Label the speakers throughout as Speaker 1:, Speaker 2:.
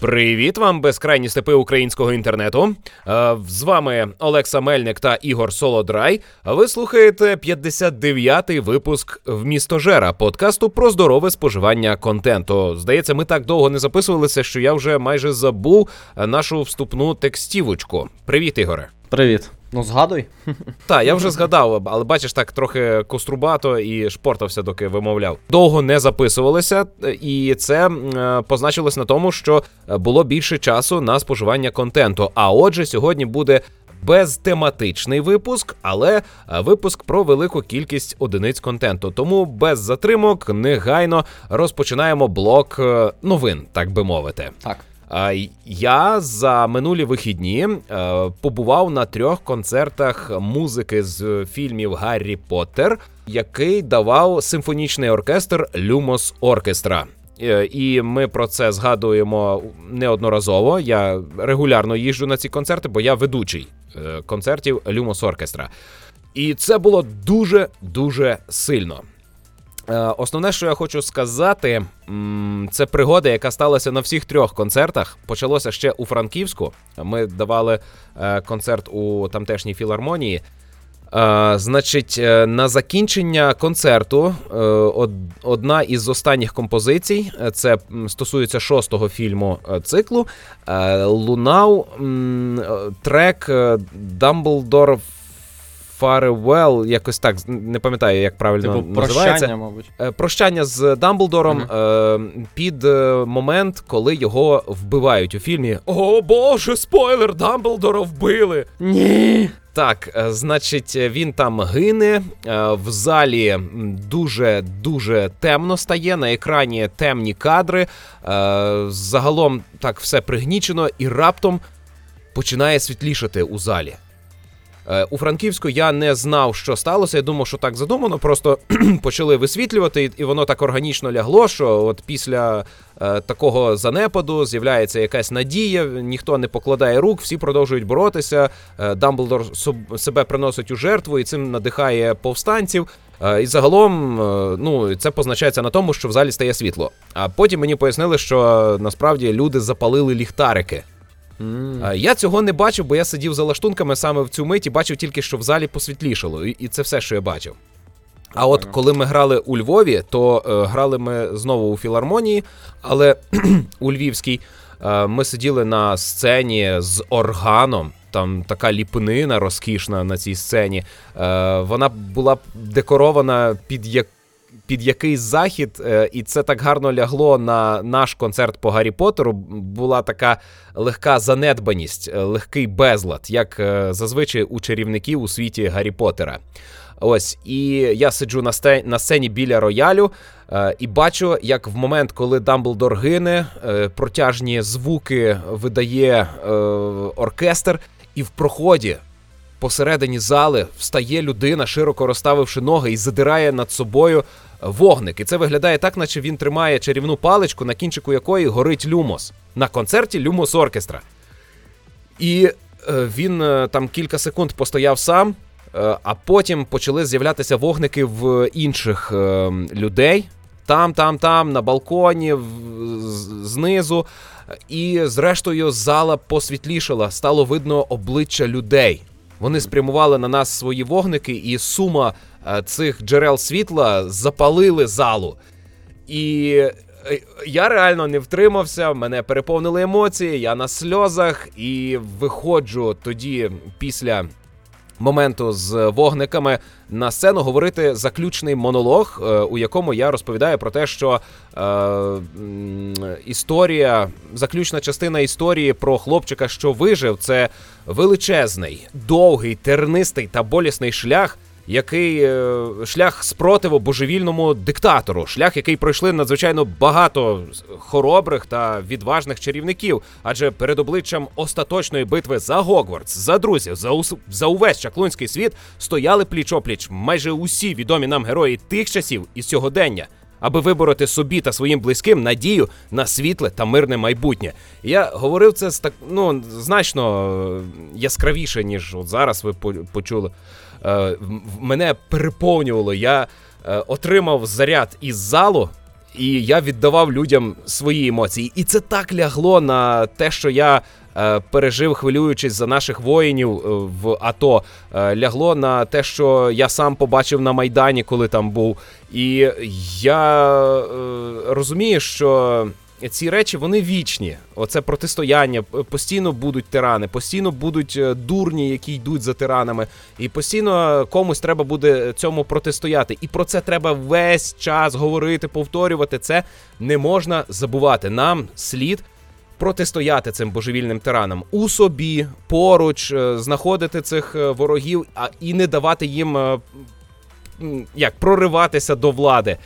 Speaker 1: Привіт вам, безкрайні степи українського інтернету. Е, З вами Олекса Мельник та Ігор Солодрай. Ви слухаєте 59-й випуск в містожера подкасту про здорове споживання контенту. Здається, ми так довго не записувалися, що я вже майже забув нашу вступну текстівочку. Привіт, Ігоре.
Speaker 2: Привіт. Ну, згадуй.
Speaker 1: Так, я вже згадав, але бачиш, так трохи кострубато і шпортався, доки вимовляв. Довго не записувалися, і це позначилось на тому, що було більше часу на споживання контенту. А отже, сьогодні буде. Безтематичний випуск, але е, випуск про велику кількість одиниць контенту. Тому без затримок негайно розпочинаємо блок е, новин, так би мовити.
Speaker 2: Так.
Speaker 1: Я за минулі вихідні е, побував на трьох концертах музики з фільмів Гаррі Поттер, який давав симфонічний оркестр Люмос Оркестра. І ми про це згадуємо неодноразово. Я регулярно їжджу на ці концерти, бо я ведучий е, концертів Люмос Оркестра. І це було дуже дуже сильно. Е, основне, що я хочу сказати, це пригода, яка сталася на всіх трьох концертах. Почалося ще у Франківську. Ми давали е, концерт у тамтешній філармонії. Е, значить, на закінчення концерту одна із останніх композицій, це стосується шостого фільму циклу. Лунав трек Dumbledore Farewell, якось так не пам'ятаю, як правильно
Speaker 2: типу,
Speaker 1: називається.
Speaker 2: Прощання, мабуть.
Speaker 1: Е, прощання з Дамблдором mm-hmm. під е, момент, коли його вбивають у фільмі. О Боже, спойлер! Дамблдора вбили!
Speaker 2: Ні.
Speaker 1: Так, значить, він там гине. В залі дуже дуже темно стає. На екрані темні кадри. Загалом так все пригнічено, і раптом починає світлішати у залі. Е, у Франківську я не знав, що сталося. Я думав, що так задумано. Просто почали висвітлювати, і воно так органічно лягло. Що от після е, такого занепаду з'являється якась надія, ніхто не покладає рук, всі продовжують боротися. Е, Дамблдор себе приносить у жертву і цим надихає повстанців. Е, і загалом, е, ну це позначається на тому, що в залі стає світло. А потім мені пояснили, що насправді люди запалили ліхтарики. Mm. Я цього не бачив, бо я сидів за лаштунками саме в цю мить і бачив тільки, що в залі посвітлішало, і це все, що я бачив. А от коли ми грали у Львові, то е, грали ми знову у філармонії, але у Львівській е, ми сиділи на сцені з органом. Там така ліпнина розкішна на цій сцені. Е, Вона була декорована під як під якийсь захід, е, і це так гарно лягло на наш концерт по Гаррі Поттеру. Була така легка занедбаність, е, легкий безлад, як е, зазвичай у чарівників у світі Гаррі Поттера. Ось, і я сиджу на сцені, на сцені біля роялю е, і бачу, як в момент, коли Дамблдор гине, е, протяжні звуки видає е, оркестр, і в проході посередині зали встає людина, широко розставивши ноги, і задирає над собою вогник. І це виглядає так, наче він тримає чарівну паличку, на кінчику якої горить люмос. На концерті Люмос Оркестра. І е, він е, там кілька секунд постояв сам, е, а потім почали з'являтися вогники в інших людей. Там, там, там, на балконі, знизу. І, зрештою, зала посвітлішала, стало видно обличчя людей. Вони спрямували на нас свої вогники, і сума Е, цих джерел світла запалили залу. І е, я реально не втримався, мене переповнили емоції, я на сльозах і виходжу тоді після. Моменту з вогниками на сцену говорити заключний монолог, е, у якому я розповідаю про те, що е, історія, заключна частина історії про хлопчика, що вижив, це величезний, довгий, тернистий та болісний шлях, який е, шлях спротиву божевільному диктатору, шлях, який пройшли надзвичайно багато хоробрих та відважних чарівників. Адже перед обличчям остаточної битви за Гогвартс, за друзів, за ус... за увесь чаклунський світ стояли пліч опліч майже усі відомі нам герої тих часів і сьогодення. Аби вибороти собі та своїм близьким надію на світле та мирне майбутнє. Я говорив це так ну значно яскравіше, ніж от зараз ви почули. Е, мене переповнювало. Я е, отримав заряд із залу. і я віддавав людям свої емоції. І це так лягло на те, що я. Е, пережив, хвилюючись за наших воїнів е, в АТО, е, лягло на те, що я сам побачив на Майдані, коли там був. І я розумію, що ці речі вони вічні. Оце протистояння. Постійно будуть тирани, постійно будуть дурні, які йдуть за тиранами, і постійно комусь треба буде цьому протистояти. І про це треба весь час говорити, повторювати. Це не можна забувати. Нам слід протистояти цим божевільним тиранам у собі, поруч, е, знаходити цих е, ворогів, а і не давати їм е, як прориватися до влади.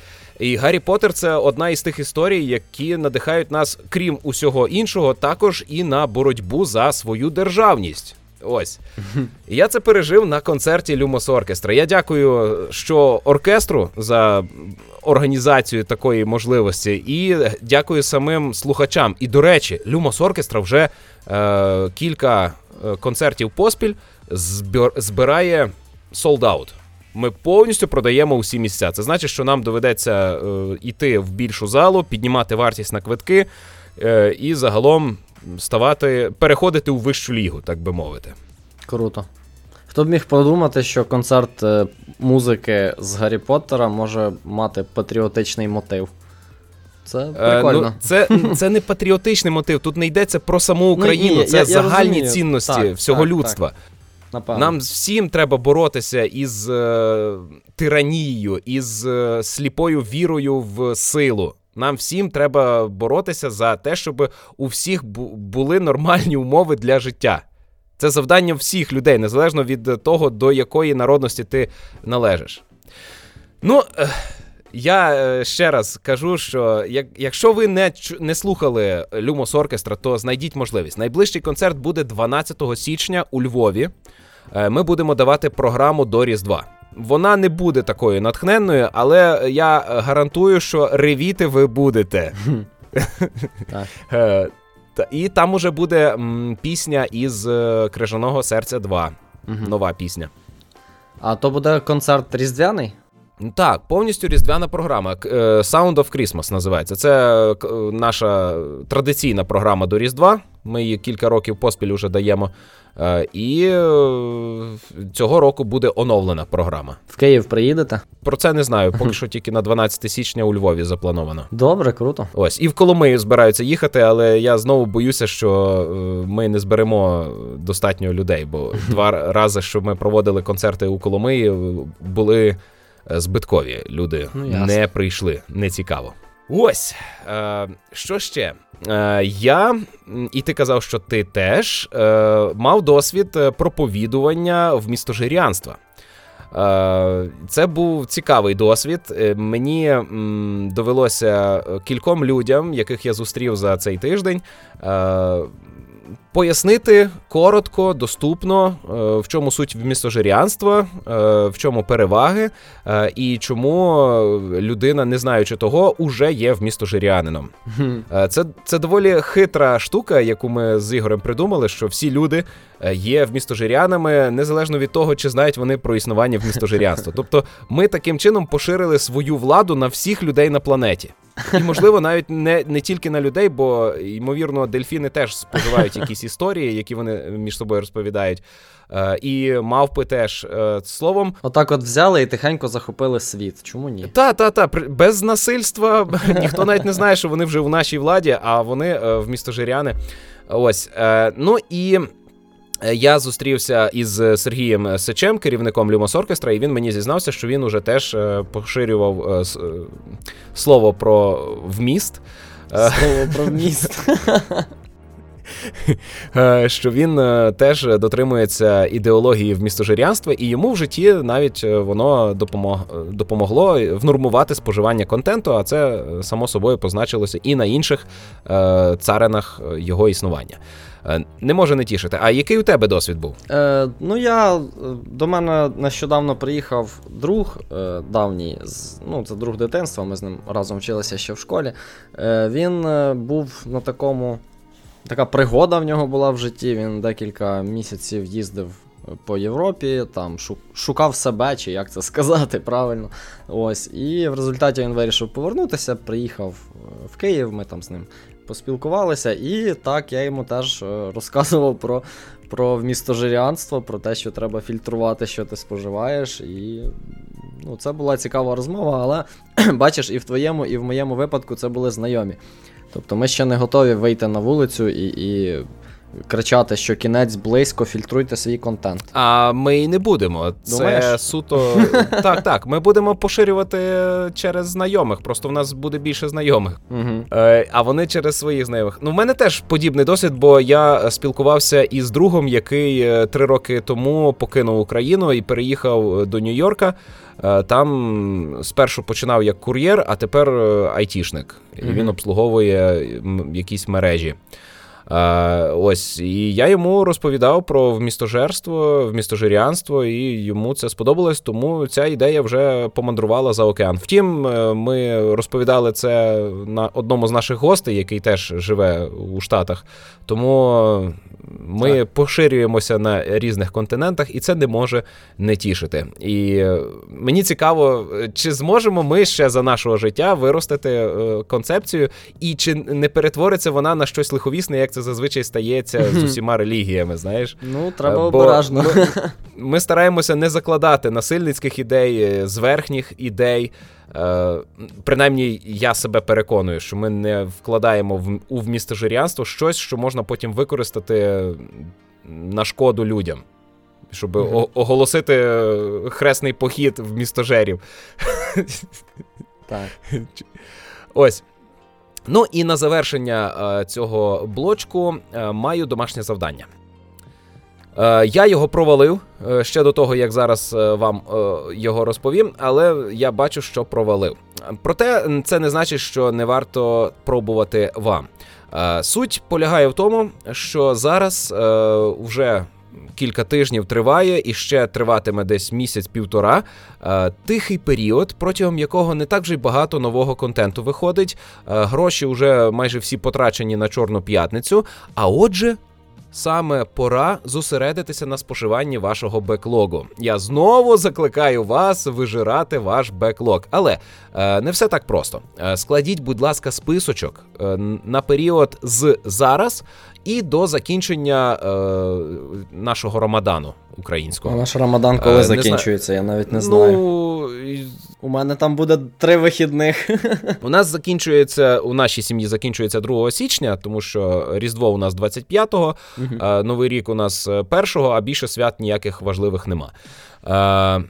Speaker 1: І Гаррі Поттер – це одна із тих історій, які надихають нас, крім усього іншого, також і на боротьбу за свою державність. Ось. Я це пережив на концерті Люмос Оркестра. Я дякую, що оркестру за організацію такої можливості, і дякую самим слухачам. І, до речі, Люмос Оркестра вже е, кілька е, концертів поспіль збір, збирає солдаут. Ми повністю продаємо усі місця. Це значить, що нам доведеться е, йти в більшу залу, піднімати вартість на квитки е, і загалом ставати, переходити у вищу лігу, так би мовити.
Speaker 2: Круто. Хто б міг подумати, що концерт е, музики з Гаррі Поттера може мати патріотичний мотив? Це прикольно.
Speaker 1: Е, ну, Це це не патріотичний мотив. Тут не йдеться про саму ну, Україну, ну, ні, це я, загальні я цінності так, всього так, людства. Так. Нам всім треба боротися із е, тиранією, із е, сліпою вірою в силу. Нам всім треба боротися за те, щоб у всіх були нормальні умови для життя. Це завдання всіх людей, незалежно від того, до якої народності ти належиш. Ну, я е, ще раз кажу, що як, якщо ви не не слухали Люмос Оркестра, то знайдіть можливість. Найближчий концерт буде 12 січня у Львові. Е, ми будемо давати програму до Різдва. Вона не буде такою натхненною, але я гарантую, що ревіти ви будете. Е, і там уже буде пісня із е, Крижаного серця 2. Нова пісня.
Speaker 2: А то буде концерт різдвяний?
Speaker 1: Так, повністю різдвяна програма. Е, Sound of Christmas називається. Це наша традиційна програма до Різдва. Ми її кілька років поспіль уже даємо. Е, і е, цього року буде оновлена програма.
Speaker 2: В Київ приїдете?
Speaker 1: Про це не знаю. Поки що тільки на 12 січня у Львові заплановано.
Speaker 2: Добре, круто.
Speaker 1: Ось і в Коломию збираються їхати, але я знову боюся, що е, ми не зберемо достатньо людей. Бо два рази, що ми проводили концерти у Коломиї, були збиткові. Люди ну, не прийшли, не цікаво. Ось що ще? Е, Я, і ти казав, що ти теж е, мав досвід е, проповідування в містожирянства. Це був цікавий досвід. Мені довелося кільком людям, яких я зустрів за цей тиждень. Пояснити коротко, доступно, е, в чому суть містожирянства, е, в чому переваги, е, і чому людина, не знаючи того, уже є вмістожирянином. Це це доволі хитра штука, яку ми з Ігорем придумали, що всі люди є вмістожирянами, незалежно від того, чи знають вони про існування вмістожирянства. Тобто, ми таким чином поширили свою владу на всіх людей на планеті. І, можливо, навіть не не тільки на людей, бо, ймовірно, дельфіни теж споживають якісь історії, які вони між собою розповідають. Е, І мавпи теж е, словом.
Speaker 2: Отак от взяли і тихенько захопили світ. Чому ні?
Speaker 1: Та, та, та. Без насильства ніхто навіть не знає, що вони вже в нашій владі, а вони е, в місто Жиряни. Ось. Е, Ну і. Е, я зустрівся із Сергієм Сечем, керівником Люмос Оркестра, і він мені зізнався, що він уже теж е, поширював е, слово про вміст.
Speaker 2: Слово про вміст.
Speaker 1: Що він теж дотримується ідеології вмістожирянства, і йому в житті навіть воно допомогло внормувати споживання контенту, а це само собою позначилося і на інших царинах його існування. Е, не може не тішити. А який у тебе досвід був?
Speaker 2: Е, Ну, я е, до мене нещодавно приїхав друг е, давній, ну це друг дитинства, ми з ним разом вчилися ще в школі. Е, Він е, був на такому. Така пригода в нього була в житті. Він декілька місяців їздив по Європі, там шукав себе, чи як це сказати правильно. Ось. І в результаті він вирішив повернутися, приїхав в Київ, ми там з ним поспілкувалися, і так я йому теж розказував про про вмістожирянство, про те, що треба фільтрувати, що ти споживаєш. І ну, це була цікава розмова, але бачиш, і в твоєму, і в моєму випадку це були знайомі. Тобто ми ще не готові вийти на вулицю і і кричати, що кінець близько, фільтруйте свій контент.
Speaker 1: А ми і не будемо. Думаєш? Це суто. Так, так. Ми будемо поширювати через знайомих. Просто в нас буде більше знайомих. Угу. А вони через своїх знайомих. Ну, в мене теж подібний досвід, бо я спілкувався із другом, який е, три роки тому покинув Україну і переїхав до Нью-Йорка. Е, там спершу починав як кур'єр, а тепер айтішник. І він обслуговує якісь мережі. Ось, і я йому розповідав про вмістожерство, вмістожирянство, і йому це сподобалось, тому ця ідея вже помандрувала за океан. Втім, е, ми розповідали це на одному з наших гостей, який теж живе у Штатах. Тому ми так. поширюємося на різних континентах, і це не може не тішити. І е, мені цікаво, чи зможемо ми ще за нашого життя виростити е, концепцію, і чи не перетвориться вона на щось лиховісне, як це зазвичай стається з усіма релігіями. Знаєш,
Speaker 2: ну треба Бо обережно.
Speaker 1: Ми, ми стараємося не закладати насильницьких ідей, е, зверхніх ідей. Е, принаймні, я себе переконую, що ми не вкладаємо в у вмістожирянство щось, що можна потім використати на шкоду людям, щоб mm-hmm. оголосити хресний похід в містожерів.
Speaker 2: Так.
Speaker 1: Ось. Ну і на завершення е, цього блочку е, маю домашнє завдання. Е, я його провалив е, ще до того, як зараз е, вам його розповім, але я бачу, що провалив. Проте це не значить, що не варто пробувати вам. Суть полягає в тому, що зараз вже кілька тижнів триває і ще триватиме десь місяць-півтора. Тихий період, протягом якого не так вже й багато нового контенту виходить. Гроші вже майже всі потрачені на Чорну п'ятницю. А отже, саме пора зосередитися на споживанні вашого беклогу. Я знову закликаю вас вижирати ваш беклог. Але е, не все так просто. Е, складіть, будь ласка, списочок е, на період з зараз і до закінчення е, нашого Рамадану українського.
Speaker 2: А наш Рамадан коли е, закінчується, я навіть не знаю. Ну, У мене там буде три вихідних.
Speaker 1: У нас закінчується, у нашій сім'ї закінчується 2 січня, тому що Різдво у нас 25-го, угу. Новий рік у нас 1-го, а більше свят ніяких важливих нема. Е,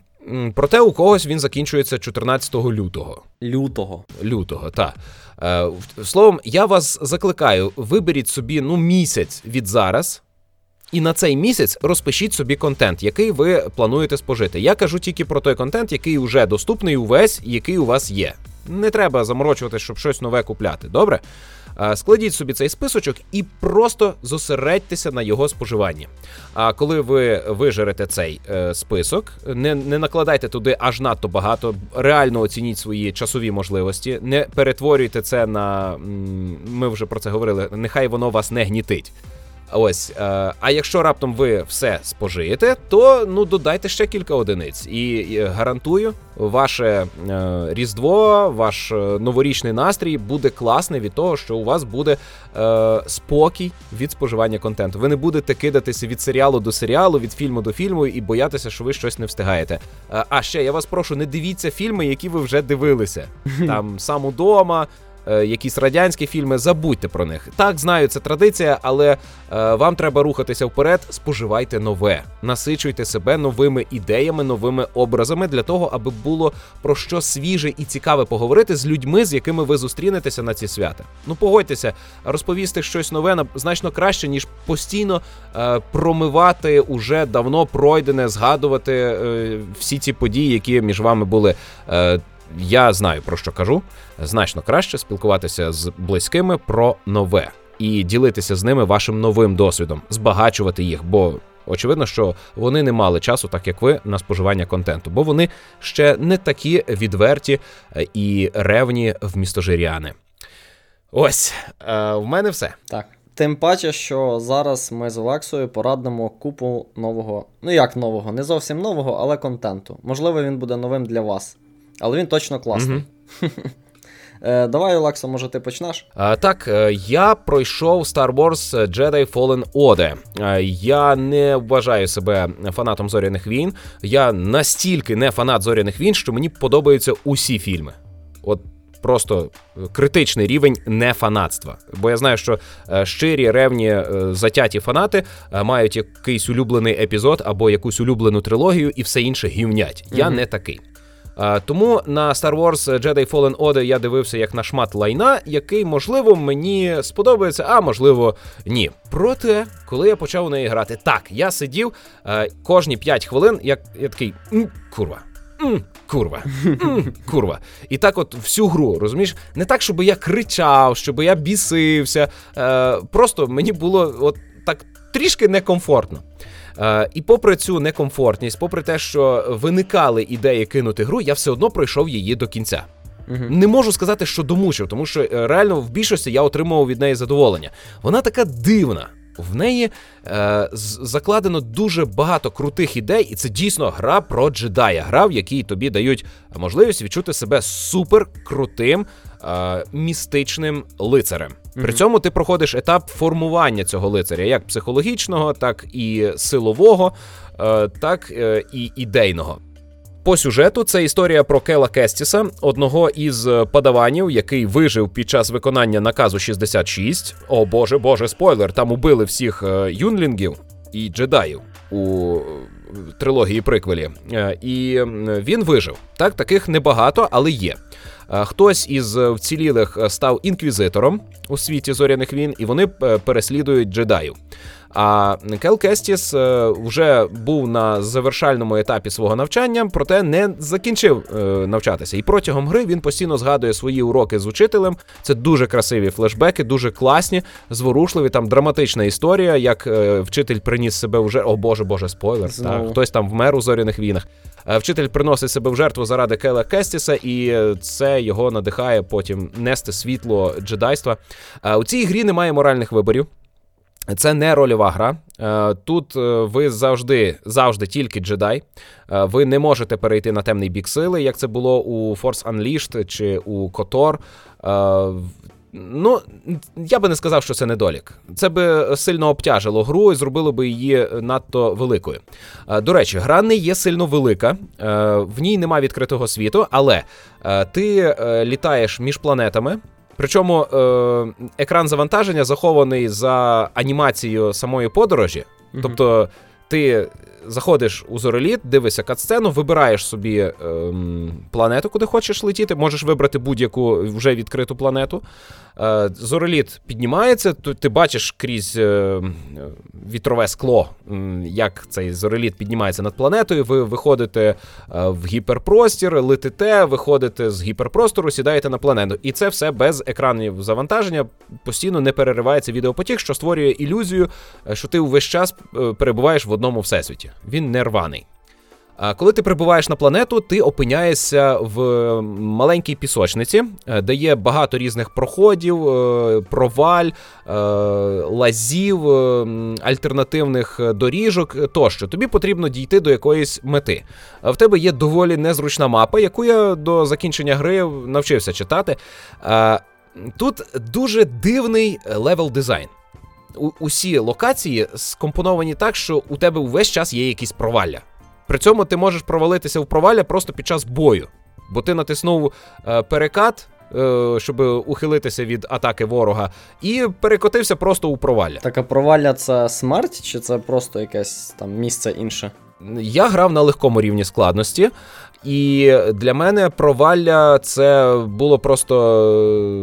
Speaker 1: Проте у когось він закінчується 14 лютого.
Speaker 2: Лютого.
Speaker 1: Лютого, так. Е, Словом, я вас закликаю, виберіть собі ну, місяць від зараз. І на цей місяць розпишіть собі контент, який ви плануєте спожити. Я кажу тільки про той контент, який вже доступний увесь, який у вас є. Не треба заморочувати, щоб щось нове купляти. Добре? Складіть собі цей списочок і просто зосередьтеся на його споживанні. А коли ви вижерете цей е, список, не не накладайте туди аж надто багато, реально оцініть свої часові можливості, не перетворюйте це на ми вже про це говорили. Нехай воно вас не гнітить. Ось, е, а якщо раптом ви все спожиєте, то ну додайте ще кілька одиниць, і гарантую, ваше е, різдво, ваш е, новорічний настрій буде класний від того, що у вас буде спокій від споживання контенту. Ви не будете кидатися від серіалу до серіалу, від фільму до фільму і боятися, що ви щось не встигаєте. А ще я вас прошу, не дивіться фільми, які ви вже дивилися там сам удома. Е, якісь радянські фільми, забудьте про них. Так, знаю, це традиція, але е, вам треба рухатися вперед. Споживайте нове, насичуйте себе новими ідеями, новими образами для того, аби було про що свіже і цікаве поговорити з людьми, з якими ви зустрінетеся на ці свята. Ну погодьтеся, розповісти щось нове значно краще, ніж постійно е, промивати уже давно пройдене, згадувати всі ці події, які між вами були. Я знаю про що кажу. Значно краще спілкуватися з близькими про нове і ділитися з ними вашим новим досвідом, збагачувати їх, бо очевидно, що вони не мали часу, так як ви, на споживання контенту, бо вони ще не такі відверті е, і ревні в містожиряни. Ось е, в мене все.
Speaker 2: Так. Тим паче, що зараз ми з Олексою порадимо купу нового, ну як нового, не зовсім нового, але контенту. Можливо, він буде новим для вас. Але він точно класний. Е, Давай, Олексо, може, ти почнеш?
Speaker 1: А, так, е, я пройшов Star Wars Jedi Fallen Order. Е, Я не вважаю себе фанатом зоряних війн. Я настільки не фанат зоряних війн, що мені подобаються усі фільми. От просто критичний рівень нефанатства. Бо я знаю, що е, щирі, ревні, е, затяті фанати е, мають якийсь улюблений епізод або якусь улюблену трилогію, і все інше гівнять. Я
Speaker 2: Мгм.
Speaker 1: не такий. А, Тому на Star Wars Jedi Fallen Order я дивився як на шмат лайна, який, можливо, мені сподобається, а можливо, ні. Проте, коли я почав у неї грати, так, я сидів е, кожні 5 хвилин, як я такий курва. Курва, курва. І так, от всю гру, розумієш? Не так, щоб я кричав, щоб я бісився. Е, просто мені було от так трішки некомфортно. Е, і попри цю некомфортність, попри те, що виникали ідеї кинути гру, я все одно пройшов її до кінця.
Speaker 2: Угу.
Speaker 1: Не можу сказати, що домучив, тому що е, реально в більшості я отримував від неї задоволення. Вона така дивна. В неї е, закладено дуже багато крутих ідей, і це дійсно гра про джедая. Гра, в якій тобі дають можливість відчути себе супер крутим е, містичним лицарем. При цьому ти проходиш етап формування цього лицаря, як психологічного, так і силового, е, так е, і ідейного. По сюжету це історія про Кела Кестіса, одного із падаванів, який вижив під час виконання наказу 66. О боже, боже, спойлер! Там убили всіх е, юнлінгів і джедаїв у трилогії приквелі. Е, І він вижив. Так, таких небагато, але є. Е, Хтось із вцілілих е, став інквізитором у світі зоряних війн, і вони переслідують джедаїв. А Кел Кестіс е, вже був на завершальному етапі свого навчання, проте не закінчив е, навчатися. І протягом гри він постійно згадує свої уроки з учителем. Це дуже красиві флешбеки, дуже класні, зворушливі. Там драматична історія, як е, вчитель приніс себе вже. О боже, боже, спойлер. Так, хтось там вмер у зоряних війнах. Вчитель приносить себе в жертву заради Кела Кестіса, і це його надихає потім нести світло джедайства. У цій грі немає моральних виборів. Це не рольова гра. Е, Тут е, ви завжди, завжди тільки джедай. Е, Ви не можете перейти на темний бік сили, як це було у Force Unleashed чи у. Е, Ну, я би не сказав, що це недолік. Це би сильно обтяжило гру і зробило би її надто великою. До речі, гра не є сильно велика, в ній нема відкритого світу, але ти літаєш між планетами. Причому е, екран завантаження захований за анімацією самої подорожі. Тобто ти заходиш у зореліт, дивишся катсцену, вибираєш собі ем, планету, куди хочеш летіти. Можеш вибрати будь-яку вже відкриту планету. Е, зореліт піднімається, то ти бачиш крізь е, вітрове скло, як цей зореліт піднімається над планетою. Ви виходите е, в гіперпростір, летите, виходите з гіперпростору, сідаєте на планету. І це все без екранів завантаження. Постійно не переривається відеопотік, що створює ілюзію, е, що ти увесь час е, перебуваєш в одному всесвіті. Він не рваний. Коли ти прибуваєш на планету, ти опиняєшся в маленькій пісочниці, е, де є багато різних проходів, е, проваль, е, лазів, е, альтернативних е, доріжок е, тощо. Тобі потрібно дійти до якоїсь мети. В тебе є доволі незручна мапа, яку я до закінчення гри навчився читати. Е, Тут дуже дивний level design. Усі локації скомпоновані так, що у тебе увесь час є якісь провалля. При цьому ти можеш провалитися в провалля просто під час бою, бо ти натиснув е, перекат, е, щоб ухилитися від атаки ворога, і перекотився просто у провалля.
Speaker 2: Так, а провалля це смерть, чи це просто якесь там місце інше?
Speaker 1: Я грав на легкому рівні складності, і для мене провалля це було просто.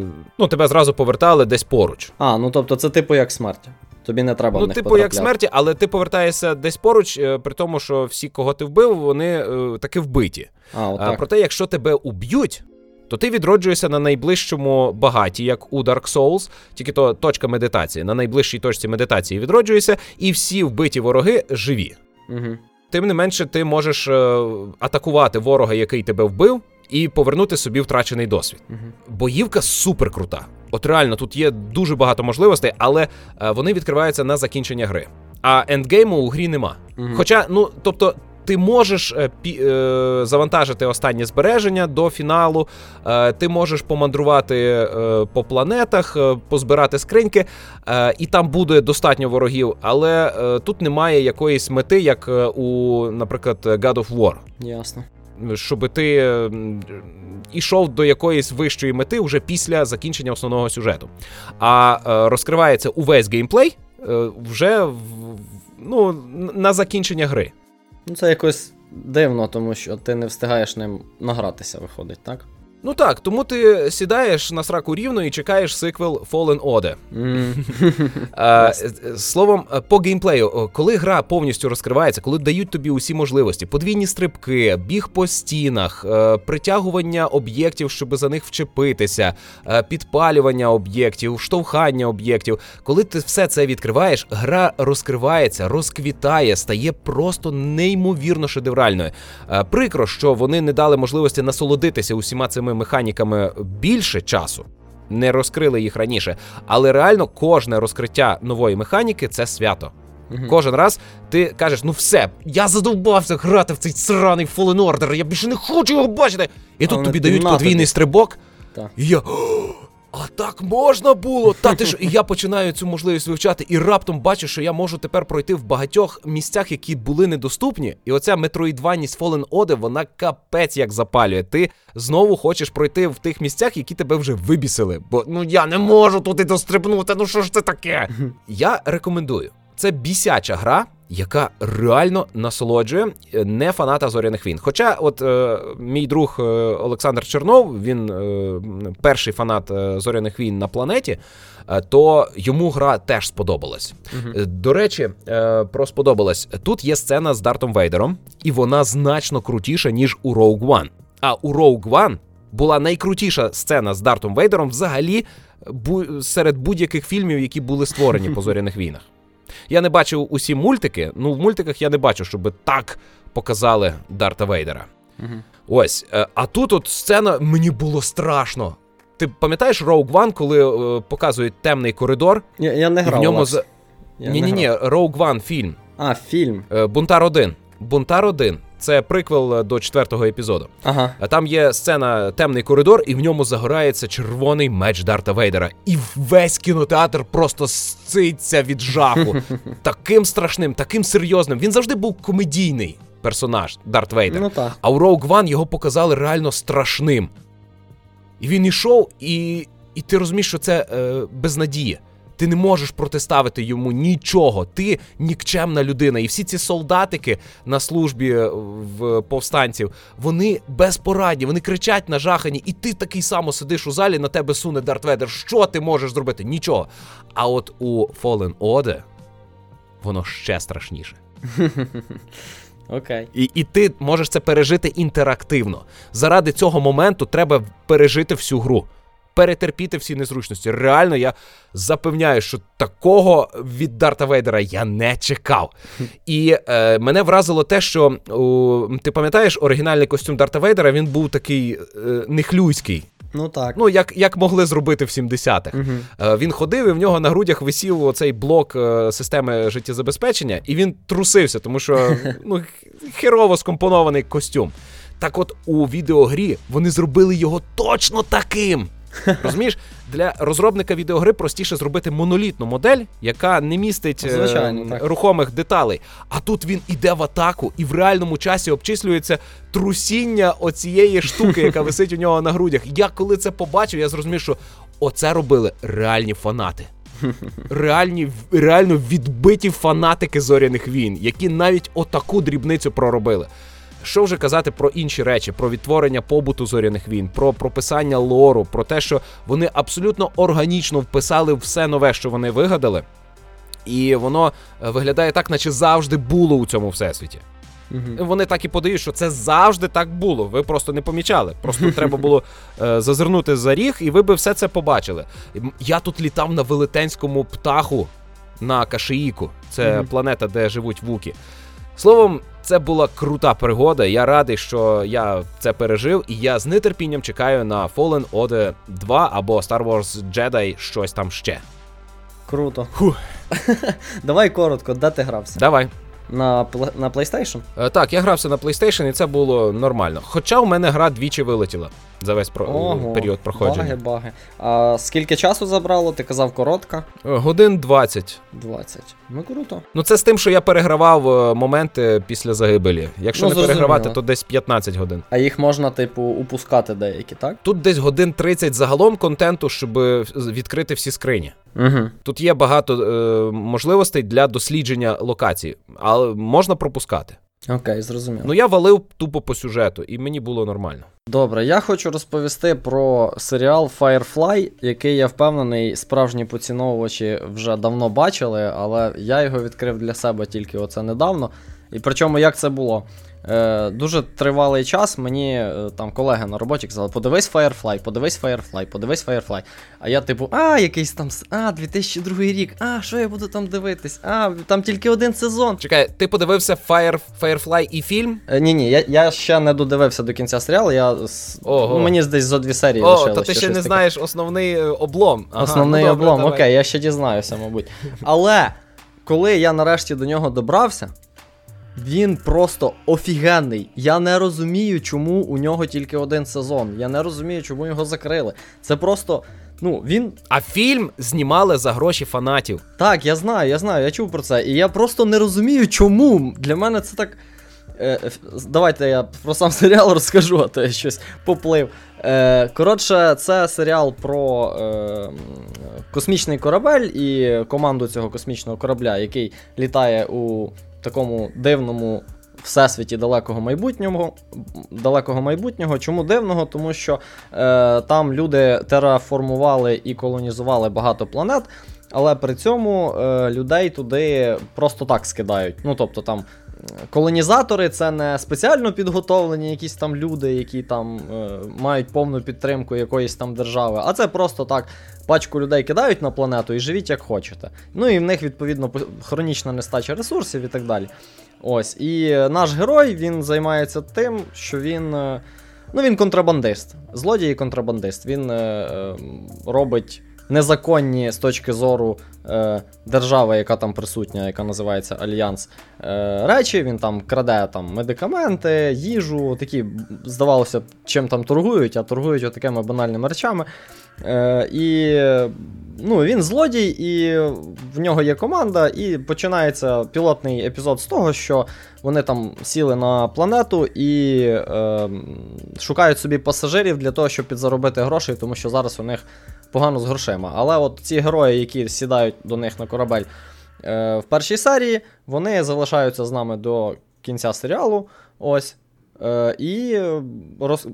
Speaker 1: е, Ну, тебе зразу повертали десь поруч.
Speaker 2: А, ну тобто це типу як смерть. Тобі не треба в
Speaker 1: Ну,
Speaker 2: них
Speaker 1: типу, як смерті, але ти повертаєшся десь поруч, е, при тому, що всі, кого ти вбив, вони е, таки вбиті.
Speaker 2: А,
Speaker 1: А,
Speaker 2: отак.
Speaker 1: проте, якщо тебе уб'ють, то ти відроджуєшся на найближчому багаті, як у Dark Souls, тільки то точка медитації. На найближчій точці медитації відроджуєшся, і всі вбиті вороги живі.
Speaker 2: Угу.
Speaker 1: Тим не менше, ти можеш е, атакувати ворога, який тебе вбив, і повернути собі втрачений досвід.
Speaker 2: Угу.
Speaker 1: Боївка супер крута. От реально, тут є дуже багато можливостей, але е, вони відкриваються на закінчення гри. А ендгейму у грі нема.
Speaker 2: Угу.
Speaker 1: Хоча, ну тобто, ти можеш е, е, завантажити останнє збереження до фіналу, е, ти можеш помандрувати по планетах, позбирати скриньки, і там буде достатньо ворогів, але тут немає якоїсь мети, як у, наприклад, God of War.
Speaker 2: Ясно.
Speaker 1: Щоб ти ішов до якоїсь вищої мети вже після закінчення основного сюжету. А розкривається увесь геймплей вже в, ну, на закінчення гри.
Speaker 2: Ну це якось дивно, тому що ти не встигаєш ним награтися, виходить, так?
Speaker 1: Ну так, тому ти сідаєш на сраку рівно і чекаєш сиквел Fallen Order. Е, Словом, е, по геймплею, коли гра повністю розкривається, коли дають тобі усі можливості, подвійні стрибки, біг по стінах, е, притягування об'єктів, щоб за них вчепитися, підпалювання об'єктів, штовхання об'єктів. Коли ти все це відкриваєш, гра розкривається, розквітає, стає просто неймовірно шедевральною. Прикро, що вони не дали можливості насолодитися усіма цими механіками більше часу не розкрили їх раніше. Але реально кожне розкриття нової механіки це свято.
Speaker 2: Мгм.
Speaker 1: Кожен раз ти кажеш: ну все, я задовбався грати в цей сраний Fallen Order, я більше не хочу його бачити. І тут тобі дають
Speaker 2: тобі.
Speaker 1: подвійний стрибок,
Speaker 2: Так.
Speaker 1: і я. «О, А так можна було? Та ти ж і я починаю цю можливість вивчати, і раптом бачу, що я можу тепер пройти в багатьох місцях, які були недоступні. І оця метроїдванність Fallen Order, вона капець як запалює. Ти знову хочеш пройти в тих місцях, які тебе вже вибісили. Бо ну я не можу туди дострибнути. Ну що ж це таке? Я рекомендую. Це бісяча гра, яка реально насолоджує е, не фаната зоряних війн. Хоча, от е, мій друг е, Олександр Чернов, він е, перший фанат е, зоряних війн на планеті, е, то йому гра теж сподобалась. Е, До речі, е, про сподобалась. Тут є сцена з Дартом Вейдером, і вона значно крутіша, ніж у Rogue One. А у Rogue One була найкрутіша сцена з Дартом Вейдером взагалі бу- серед будь-яких фільмів, які були створені по зоряних війнах. Я не бачив усі мультики. Ну, в мультиках я не бачу, щоб так показали Дарта Вейдера.
Speaker 2: Угу.
Speaker 1: Ось. е, А тут от сцена мені було страшно. Ти пам'ятаєш Rogue One, коли е, показують темний коридор,
Speaker 2: Я, я не грав.
Speaker 1: в ньому
Speaker 2: Я
Speaker 1: Ні,
Speaker 2: не
Speaker 1: ні, ні,
Speaker 2: грав.
Speaker 1: Rogue One фільм.
Speaker 2: А, фільм.
Speaker 1: Е, Бунтар 1. Бунтар 1 це приквел е, до четвертого епізоду.
Speaker 2: Ага.
Speaker 1: А там є сцена темний коридор, і в ньому загорається червоний меч Дарта Вейдера. І весь кінотеатр просто сциться від жаху. Таким страшним, таким серйозним. Він завжди був комедійний персонаж Дарт Вейдер.
Speaker 2: Ну так.
Speaker 1: А у Rogue One його показали реально страшним. І він ішов, і, і ти розумієш, що це е, безнадія. Ти не можеш протиставити йому нічого. Ти нікчемна людина. І всі ці солдатики на службі е, в повстанців, вони безпорадні, вони кричать нажахані, і ти такий само сидиш у залі, на тебе суне Дарт Вейдер. Що ти можеш зробити? Нічого. А от у Fallen Order воно ще страшніше.
Speaker 2: Окей.
Speaker 1: І, і ти можеш це пережити інтерактивно. Заради цього моменту треба пережити всю гру, перетерпіти всі незручності. Реально, я запевняю, що такого від Дарта Вейдера я не чекав. І е, мене вразило те, що у, ти пам'ятаєш оригінальний костюм Дарта Вейдера, він був такий е, нехлюйський.
Speaker 2: Ну так.
Speaker 1: Ну, як, як могли зробити в 70-х.
Speaker 2: Мгм.
Speaker 1: Е, Він ходив, і в нього на грудях висів оцей блок е, системи життєзабезпечення, і він трусився, тому що ну, херово скомпонований костюм. Так от у відеогрі вони зробили його точно таким. Розумієш, для розробника відеогри простіше зробити монолітну модель, яка не містить е,
Speaker 2: так.
Speaker 1: рухомих деталей. А тут він іде в атаку і в реальному часі обчислюється трусіння оцієї штуки, яка висить у нього на грудях. Я коли це побачив, я зрозумів, що оце робили реальні фанати. Реальні, реально відбиті фанатики зоряних війн, які навіть отаку дрібницю проробили. Що вже казати про інші речі, про відтворення побуту зоряних війн, про прописання лору, про те, що вони абсолютно органічно вписали все нове, що вони вигадали, і воно е, виглядає так, наче завжди було у цьому всесвіті.
Speaker 2: Мгм.
Speaker 1: Вони так і подають, що це завжди так було. Ви просто не помічали. Просто треба було е, зазирнути за ріг, і ви би все це побачили. Я тут літав на велетенському птаху на Кашиїку. Це
Speaker 2: Мгм.
Speaker 1: планета, де живуть вуки. Словом, це була крута пригода. Я радий, що я це пережив, і я з нетерпінням чекаю на Fallen Order 2 або Star Wars Jedi щось там ще.
Speaker 2: Круто.
Speaker 1: Фух.
Speaker 2: Давай коротко, де ти грався?
Speaker 1: Давай.
Speaker 2: На, на PlayStation?
Speaker 1: Е, Так, я грався на PlayStation, і це було нормально. Хоча у мене гра двічі вилетіла за весь про...
Speaker 2: Ого,
Speaker 1: період проходження.
Speaker 2: Баги, баги. А скільки часу забрало? Ти казав коротка?
Speaker 1: Е, Годин 20.
Speaker 2: 20. Ну круто.
Speaker 1: Ну, це з тим, що я перегравав е, моменти після загибелі. Якщо
Speaker 2: Ну,
Speaker 1: не
Speaker 2: зрозуміло.
Speaker 1: перегравати, то десь 15 годин.
Speaker 2: А їх можна, типу, упускати деякі, так?
Speaker 1: Тут десь годин 30 загалом контенту, щоб відкрити всі скрині.
Speaker 2: Угу.
Speaker 1: Тут є багато е, можливостей для дослідження локацій, але можна пропускати.
Speaker 2: Окей, зрозуміло.
Speaker 1: Ну я валив тупо по сюжету, і мені було нормально.
Speaker 2: Добре, я хочу розповісти про серіал Firefly, який я впевнений, справжні поціновувачі вже давно бачили, але я його відкрив для себе тільки оце недавно. І причому як це було? Е, дуже тривалий час мені е, там колеги на роботі казали, подивись Firefly, подивись Firefly, подивись Firefly. А я, типу, а, якийсь там, а, 2002 рік, а, що я буду там дивитись? А, там тільки один сезон.
Speaker 1: Чекай, ти подивився Fire, Firefly і фільм?
Speaker 2: Е, ні, ні, я, я ще не додивився до кінця серіалу. Я
Speaker 1: Ого.
Speaker 2: ну, мені десь зо дві серії
Speaker 1: О,
Speaker 2: лишилось.
Speaker 1: то ти ще не
Speaker 2: таке.
Speaker 1: знаєш основний облом. Ага,
Speaker 2: Основний
Speaker 1: ну, добре,
Speaker 2: облом.
Speaker 1: давай.
Speaker 2: Окей, я ще дізнаюся, мабуть. Але коли я нарешті до нього добрався, він просто офігенний. Я не розумію, чому у нього тільки один сезон. Я не розумію, чому його закрили. Це просто. Ну, він.
Speaker 1: А фільм знімали за гроші фанатів.
Speaker 2: Так, я знаю, я знаю, я чув про це. І я просто не розумію, чому. Для мене це так. Е, давайте я про сам серіал розкажу, а то я щось поплив. Е, коротше, це серіал про е, космічний корабель і команду цього космічного корабля, який літає у такому дивному всесвіті далекого майбутнього. Далекого майбутнього. Чому дивного? Тому що е, там люди тераформували і колонізували багато планет. Але при цьому е, людей туди просто так скидають. Ну тобто там колонізатори це не спеціально підготовлені якісь там люди, які там е, мають повну підтримку якоїсь там держави, а це просто так пачку людей кидають на планету і живіть як хочете. Ну і в них відповідно хронічна нестача ресурсів і так далі. Ось, і наш герой він займається тим, що він. е, Ну, він контрабандист. Злодій і контрабандист. Він е, е, робить незаконні з точки зору е, держави, яка там присутня, яка називається Альянс. Е, речі, він там краде там медикаменти, їжу, такі, здавалося чим там торгують, а торгують отакими банальними речами. Е, і ну, він злодій, і в нього є команда, і починається пілотний епізод з того, що вони там сіли на планету і е, шукають собі пасажирів для того, щоб підзаробити грошей, тому що зараз у них погано з грошима. Але от ці герої, які сідають до них на корабель е, в першій серії, вони залишаються з нами до кінця серіалу. Ось. Е, і роз...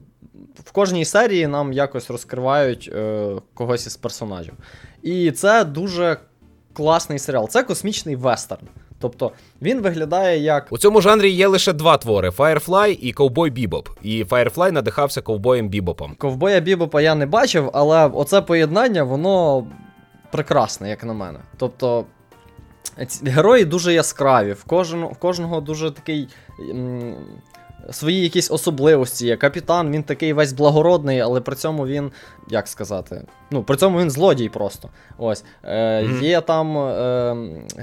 Speaker 2: в кожній серії нам якось розкривають е, когось із персонажів. І це дуже класний серіал. Це космічний вестерн. Тобто він виглядає як.
Speaker 1: У цьому жанрі є лише два твори: Firefly і Ковбой Бібоп. І Firefly надихався ковбоєм Бібопом.
Speaker 2: Ковбоя Бібопа я не бачив, але оце поєднання, воно прекрасне, як на мене. Тобто. Герої дуже яскраві, в кожного, в кожного дуже такий. м, Свої якісь особливості. Капітан, він такий весь благородний, але при цьому він, як сказати, ну, при цьому він злодій просто. Ось. Е, Є там е,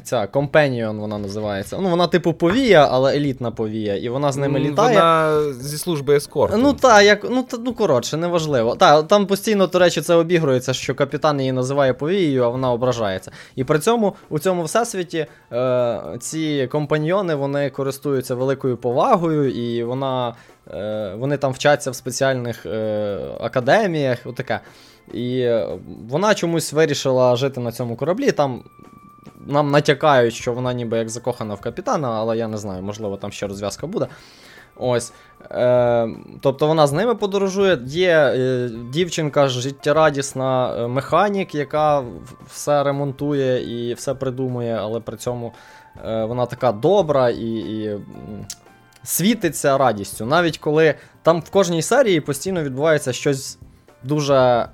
Speaker 2: ця Companion, вона називається. Ну, вона типу повія, але елітна повія, і вона з ними літає.
Speaker 1: Вона зі служби ескорту.
Speaker 2: Ну так, як, ну, та, ну коротше, неважливо. Та, там постійно, до речі, це обігрується, що капітан її називає повією, а вона ображається. І при цьому у цьому всесвіті е, ці компаньйони вони користуються великою повагою, і вона, вони там вчаться в спеціальних е, академіях. Отаке. І е, вона чомусь вирішила жити на цьому кораблі. Там нам натякають, що вона ніби як закохана в капітана, але я не знаю, можливо, там ще розв'язка буде. Ось. Е, тобто вона з ними подорожує. Є е, дівчинка життєрадісна е, механік, яка все ремонтує і все придумує, але при цьому е, вона така добра і, і світиться радістю. Навіть коли там в кожній серії постійно відбувається щось дуже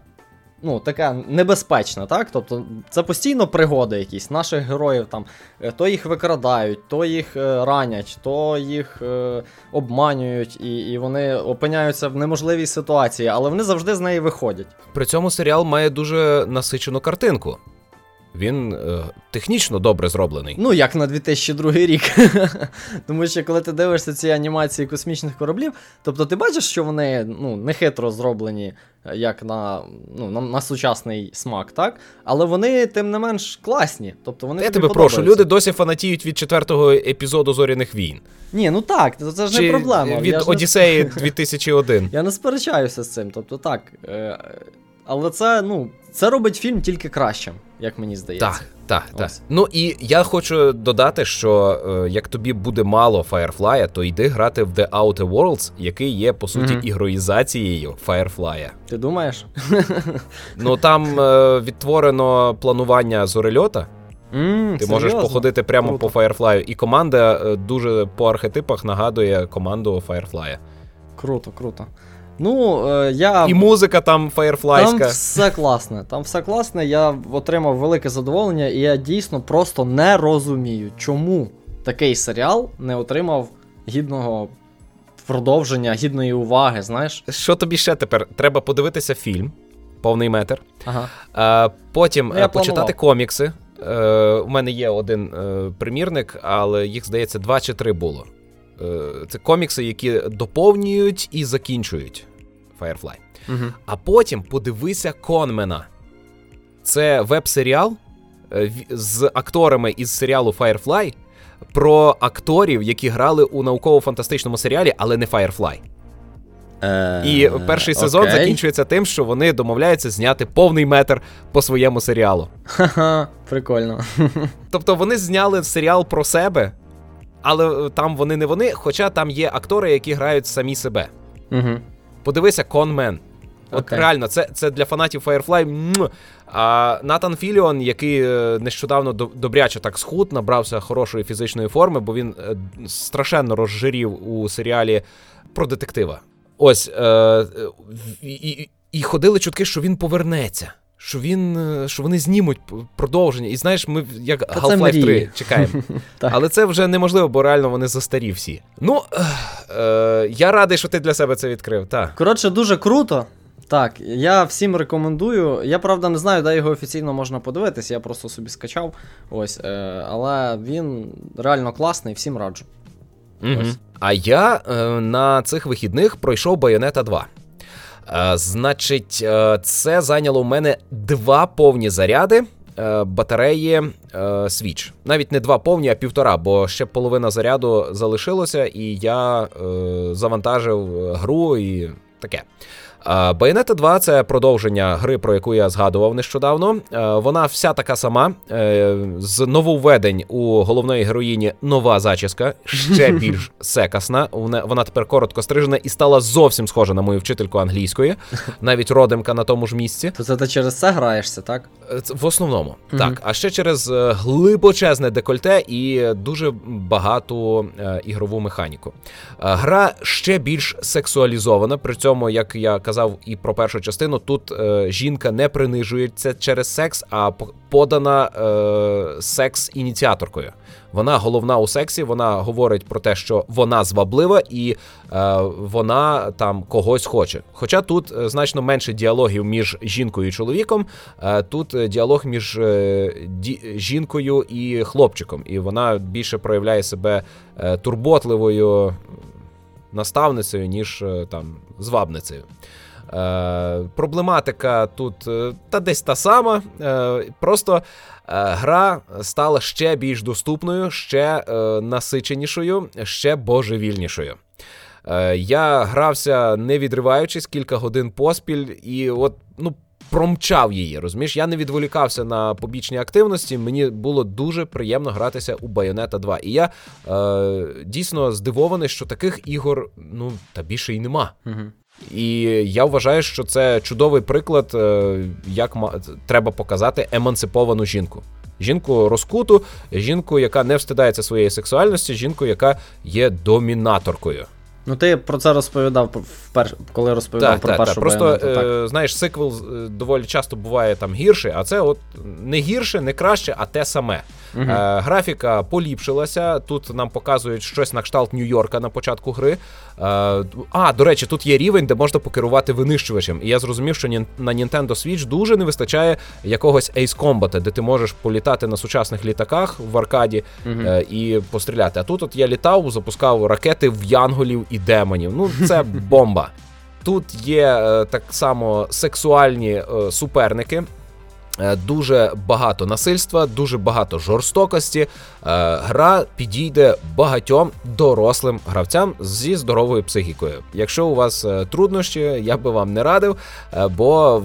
Speaker 2: ну, таке небезпечне, так? Тобто це постійно пригоди якісь наших героїв там, е, то їх викрадають, то їх е, ранять, то їх е, обманюють, і і вони опиняються в неможливій ситуації, але вони завжди з неї виходять.
Speaker 1: При цьому серіал має дуже насичену картинку. Він е, технічно добре зроблений.
Speaker 2: Ну, як на 2002 рік. Тому що коли ти дивишся ці анімації космічних кораблів, тобто ти бачиш, що вони ну, не хитро зроблені, е, як на ну, на, на сучасний смак, так? Але вони, тим не менш, класні. Тобто вони
Speaker 1: Я тебе прошу, люди досі фанатіють від четвертого епізоду зоряних війн.
Speaker 2: Ні, ну так, це ж
Speaker 1: Чи
Speaker 2: не проблема.
Speaker 1: від
Speaker 2: Я ж не-
Speaker 1: Одіссеї 2001.
Speaker 2: Я не сперечаюся з цим. Тобто так. Е, але це, ну, це робить фільм тільки кращим, як мені здається.
Speaker 1: Так, так, так. Ну і я хочу додати, що е, як тобі буде мало Firefly, то йди грати в The Outer Worlds, який є по суті
Speaker 2: Мгм.
Speaker 1: ігроїзацією Firefly.
Speaker 2: Ти думаєш?
Speaker 1: Ну там е, відтворено планування зорельота.
Speaker 2: м
Speaker 1: Ти можеш походити прямо
Speaker 2: Круто.
Speaker 1: по Firefly, і команда е, дуже по архетипах нагадує команду Firefly.
Speaker 2: Круто, круто. Ну, е, я.
Speaker 1: І музика там
Speaker 2: Там все класне. Там все класне. Я отримав велике задоволення, і я дійсно просто не розумію, чому такий серіал не отримав гідного продовження, гідної уваги, знаєш?
Speaker 1: Що тобі ще тепер? Треба подивитися фільм, повний метр.
Speaker 2: Ага.
Speaker 1: Е, потім
Speaker 2: Ну, я
Speaker 1: е, почитати
Speaker 2: планував.
Speaker 1: комікси. Е, у мене є один примірник, але їх, здається, два чи три було. Е, це комікси, які доповнюють і закінчують Firefly.
Speaker 2: Угу.
Speaker 1: А потім подивися Конмена. Це веб-серіал е, з акторами із серіалу Firefly про акторів, які грали у науково-фантастичному серіалі, але не Firefly. І перший сезон
Speaker 2: Е, окей.
Speaker 1: закінчується тим, що вони домовляються зняти повний метр по своєму серіалу.
Speaker 2: Ха-ха, прикольно.
Speaker 1: Тобто вони зняли серіал про себе, але е, там вони не вони, хоча там є актори, які грають самі себе.
Speaker 2: Угу.
Speaker 1: Подивися Конмен. От
Speaker 2: Окей.
Speaker 1: реально, це, це для фанатів Firefly. А Натан Філіон, який е, нещодавно добряче так схуд, набрався хорошої фізичної форми, бо він е, страшенно розжирів у серіалі про детектива. Ось е, і, і, і ходили чутки, що він повернеться. Що він е, що вони знімуть продовження. І знаєш, ми як Half-Life 3 чекаємо. Але це вже неможливо, бо реально вони застарі всі. Ну е, я радий, що ти для себе це відкрив. Так.
Speaker 2: Коротше, дуже круто. Так, я всім рекомендую. Я правда не знаю, де його офіційно можна подивитись, я просто собі скачав. Ось, е, але він реально класний, всім раджу.
Speaker 1: Мгм.
Speaker 2: Ось.
Speaker 1: А я е, на цих вихідних пройшов Байонета 2. Е, значить, е, це зайняло у мене два повні заряди е, батареї Свіч. Навіть не два повні, а півтора, бо ще половина заряду залишилося, і я завантажив гру і таке. Bayonetta 2 це продовження гри, про яку я згадував нещодавно. Вона вся така сама. е, З нововведень у головної героїні нова зачіска, ще більш секасна. Вона, тепер коротко стрижена і стала зовсім схожа на мою вчительку англійської, навіть родимка на тому ж місці.
Speaker 2: То ти через це граєшся, так?
Speaker 1: Е, В основному
Speaker 2: Мгм.
Speaker 1: так. А ще через е, глибочезне декольте і дуже багату ігрову механіку. Гра ще більш сексуалізована. При цьому, як я казав і про першу частину, тут е, жінка не принижується через секс, а по- подана е, секс-ініціаторкою. Вона головна у сексі, вона говорить про те, що вона зваблива і е, вона там когось хоче. Хоча тут е, значно менше діалогів між жінкою і чоловіком, е, тут е, діалог між е, ді- жінкою і хлопчиком, і вона більше проявляє себе е, турботливою наставницею, ніж е, там звабницею. Е, проблематика тут е, та десь та сама. Е, просто е, гра стала ще більш доступною, ще е, насиченішою, ще божевільнішою. Е, я грався не відриваючись кілька годин поспіль, і от, ну. Промчав її, розумієш? Я не відволікався на побічні активності. Мені було дуже приємно гратися у Bayonetta 2. І я е, дійсно здивований, що таких ігор ну та більше й нема.
Speaker 2: Угу.
Speaker 1: І я вважаю, що це чудовий приклад, е, як треба показати емансиповану жінку. Жінку розкуту, жінку, яка не встидається своєї сексуальності, жінку, яка є домінаторкою.
Speaker 2: Ну, ти про це розповідав вперше, коли розповідав
Speaker 1: так,
Speaker 2: про
Speaker 1: так,
Speaker 2: першу
Speaker 1: так. Просто
Speaker 2: байонету, так.
Speaker 1: е, знаєш, сиквел е, доволі часто буває там гірший, а це от не гірше, не краще, а те саме. Угу. Е, Графіка поліпшилася. Тут нам показують щось на кшталт Нью-Йорка на початку гри. Е, а, до речі, тут є рівень, де можна покерувати винищувачем. І я зрозумів, що на Nintendo Switch дуже не вистачає якогось Ace Combat, де ти можеш політати на сучасних літаках в аркаді угу. і постріляти. А тут от я літав, запускав ракети в янголів і демонів. Ну, це бомба. Тут є е, так само сексуальні суперники. Е, дуже багато насильства, дуже багато жорстокості. Гра підійде багатьом дорослим гравцям зі здоровою психікою. Якщо у вас труднощі, я би вам не радив, бо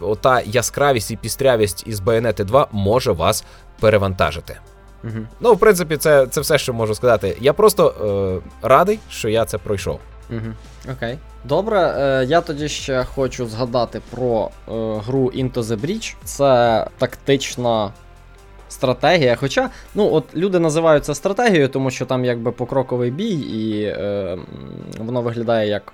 Speaker 1: ота яскравість і пістрявість із Bayonetta 2 може вас перевантажити. Угу. Ну, в принципі, це це все, що можу сказати. Я просто е, радий, що я це пройшов.
Speaker 2: Угу. Окей. Добре, е, я тоді ще хочу згадати про е, гру Into the Breach. Це тактична стратегія. Хоча, ну, от люди називають це стратегією, тому що там якби покроковий бій, і е, воно виглядає як.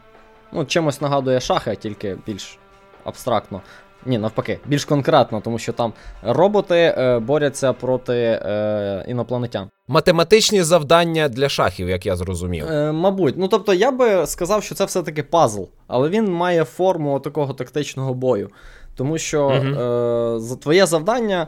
Speaker 2: Ну, чимось нагадує шахи, тільки більш абстрактно. Ні, навпаки, більш конкретно, тому що там роботи е, борються проти е, інопланетян.
Speaker 1: Математичні завдання для шахів, як я зрозумів.
Speaker 2: Е, Мабуть, ну тобто я би сказав, що це все-таки пазл, але він має форму такого тактичного бою. Тому що угу. е, твоє завдання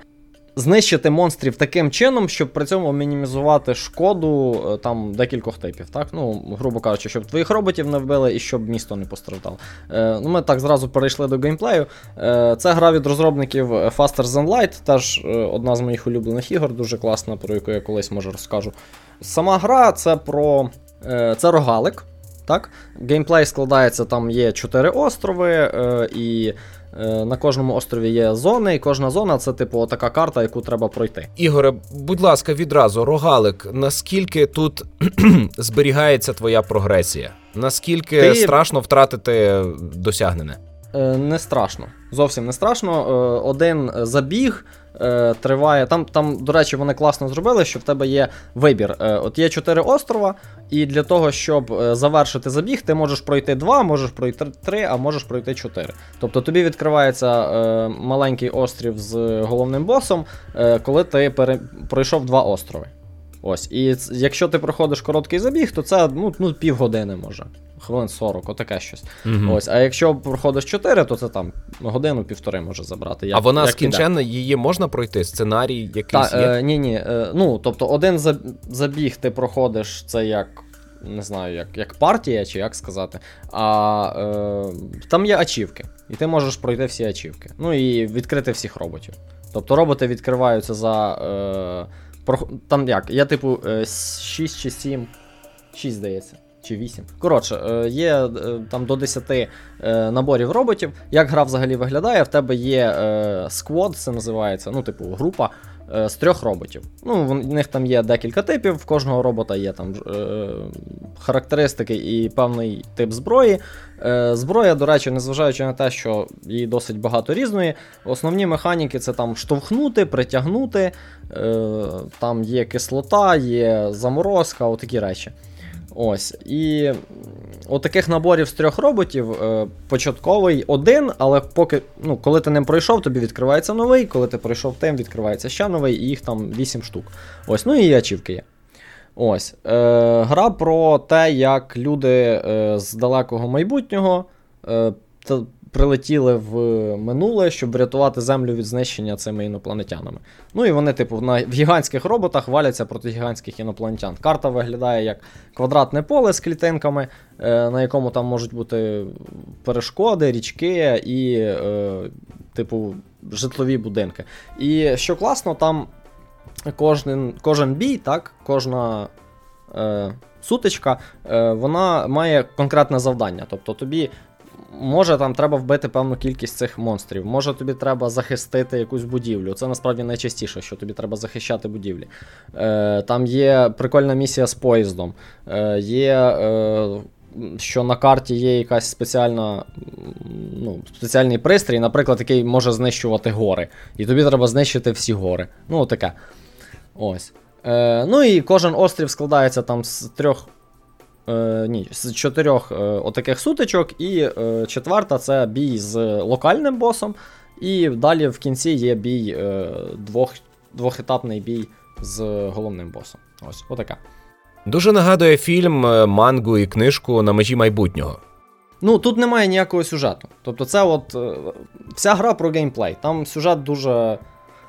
Speaker 2: знищити монстрів таким чином, щоб при цьому мінімізувати шкоду е, там декількох типів. Так? Ну, грубо кажучи, щоб твоїх роботів не вбили і щоб місто не постраждало. Е, ну, Ми так зразу перейшли до геймплею. Е, Це гра від розробників Faster Than Light, теж е, одна з моїх улюблених ігор, дуже класна, про яку я колись може розкажу. Сама гра це про е, це рогалик. Так? Геймплей складається, там є чотири острови, е, і Е, на кожному острові є зони, і кожна зона це, типу, така карта, яку треба пройти.
Speaker 1: Ігоре, будь ласка, відразу, рогалик, наскільки тут зберігається твоя прогресія? Наскільки Ти... страшно втратити досягнене?
Speaker 2: Е, не страшно. Зовсім не страшно. Е, один забіг е, триває. Там, там, до речі, вони класно зробили, що в тебе є вибір. От є чотири острова, і для того, щоб завершити забіг, ти можеш пройти два, можеш пройти три, а можеш пройти чотири. Тобто тобі відкривається маленький острів з головним босом, коли ти пере... пройшов два острови. Ось, І якщо ти проходиш короткий забіг, то це ну, ну півгодини може. Хвилин 40, отаке щось. Угу. Ось, А якщо проходиш 4, то це там годину-півтори може забрати.
Speaker 1: Як, а вона як скінченна, її можна пройти? Сценарій якийсь
Speaker 2: Та,
Speaker 1: є?
Speaker 2: Е, ні, ні. Е, ну, тобто, один забіг ти проходиш, це як. Не знаю, як як партія, чи як сказати. А е, там є ачівки, і ти можеш пройти всі ачівки. Ну і відкрити всіх роботів. Тобто роботи відкриваються за. Е, там як? Я, типу, 6 е, чи 7, 6, здається. Чи 8. Коротше, е, є е, там до 10 наборів роботів. Як гра взагалі виглядає, в тебе є сквод, це називається, ну, типу, група з трьох роботів. Ну, В них там є декілька типів, в кожного робота є там е, характеристики і певний тип зброї. Е, Зброя, до речі, незважаючи на те, що її досить багато різної, основні механіки це там штовхнути, притягнути, е, там є кислота, є заморозка, отакі речі. Ось. І от таких наборів з трьох роботів е, початковий один, але поки, ну, коли ти ним пройшов, тобі відкривається новий, коли ти пройшов тим, відкривається ще новий, і їх там 8 штук. Ось, ну і ачівки є. Ось. Е, Гра про те, як люди е, з далекого майбутнього е, прилетіли в минуле, щоб врятувати землю від знищення цими інопланетянами. Ну і вони, типу, на в гігантських роботах валяться проти гігантських інопланетян. Карта виглядає як квадратне поле з клітинками, е, на якому там можуть бути перешкоди, річки і, е, типу, житлові будинки. І що класно, там кожен кожен бій, так, кожна е, сутичка, е, вона має конкретне завдання. Тобто тобі. Може, там треба вбити певну кількість цих монстрів, може тобі треба захистити якусь будівлю. Це насправді найчастіше, що тобі треба захищати будівлі. Е, Там є прикольна місія з поїздом. Е, Є, е, що на карті є якась спеціальна, ну, спеціальний пристрій, наприклад, який може знищувати гори. І тобі треба знищити всі гори. Ну, таке. Ось. Е, Ну і кожен острів складається там з трьох Е, ні, з чотирьох е, отаких сутичок, і е, четверта це бій з локальним босом. І далі в кінці є бій е, двох, двохетапний бій з головним босом. Ось, отака.
Speaker 1: Дуже нагадує фільм, е, мангу і книжку на межі майбутнього.
Speaker 2: Ну, тут немає ніякого сюжету. Тобто, це от е, вся гра про геймплей. Там сюжет дуже.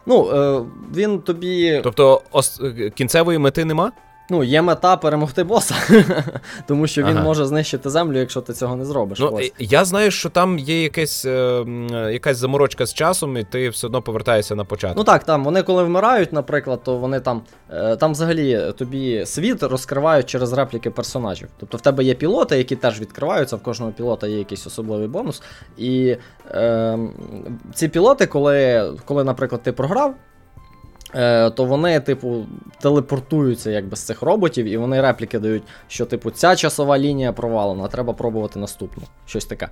Speaker 2: Ну, е, він тобі.
Speaker 1: Тобто, ос... кінцевої мети нема?
Speaker 2: Ну, є мета перемогти боса, тому що він
Speaker 1: Ага.
Speaker 2: може знищити землю, якщо ти цього не зробиш.
Speaker 1: Ну,
Speaker 2: Ось.
Speaker 1: я знаю, що там є якесь, е, якась заморочка з часом, і ти все одно повертаєшся на початок.
Speaker 2: Ну так, там вони коли вмирають, наприклад, то вони там. е, Там взагалі тобі світ розкривають через репліки персонажів. Тобто в тебе є пілоти, які теж відкриваються, в кожного пілота є якийсь особливий бонус. І е, ці пілоти, коли, коли, наприклад, ти програв. Е, То вони, типу, телепортуються якби з цих роботів, і вони репліки дають, що, типу, ця часова лінія провалена, треба пробувати наступну. Щось таке.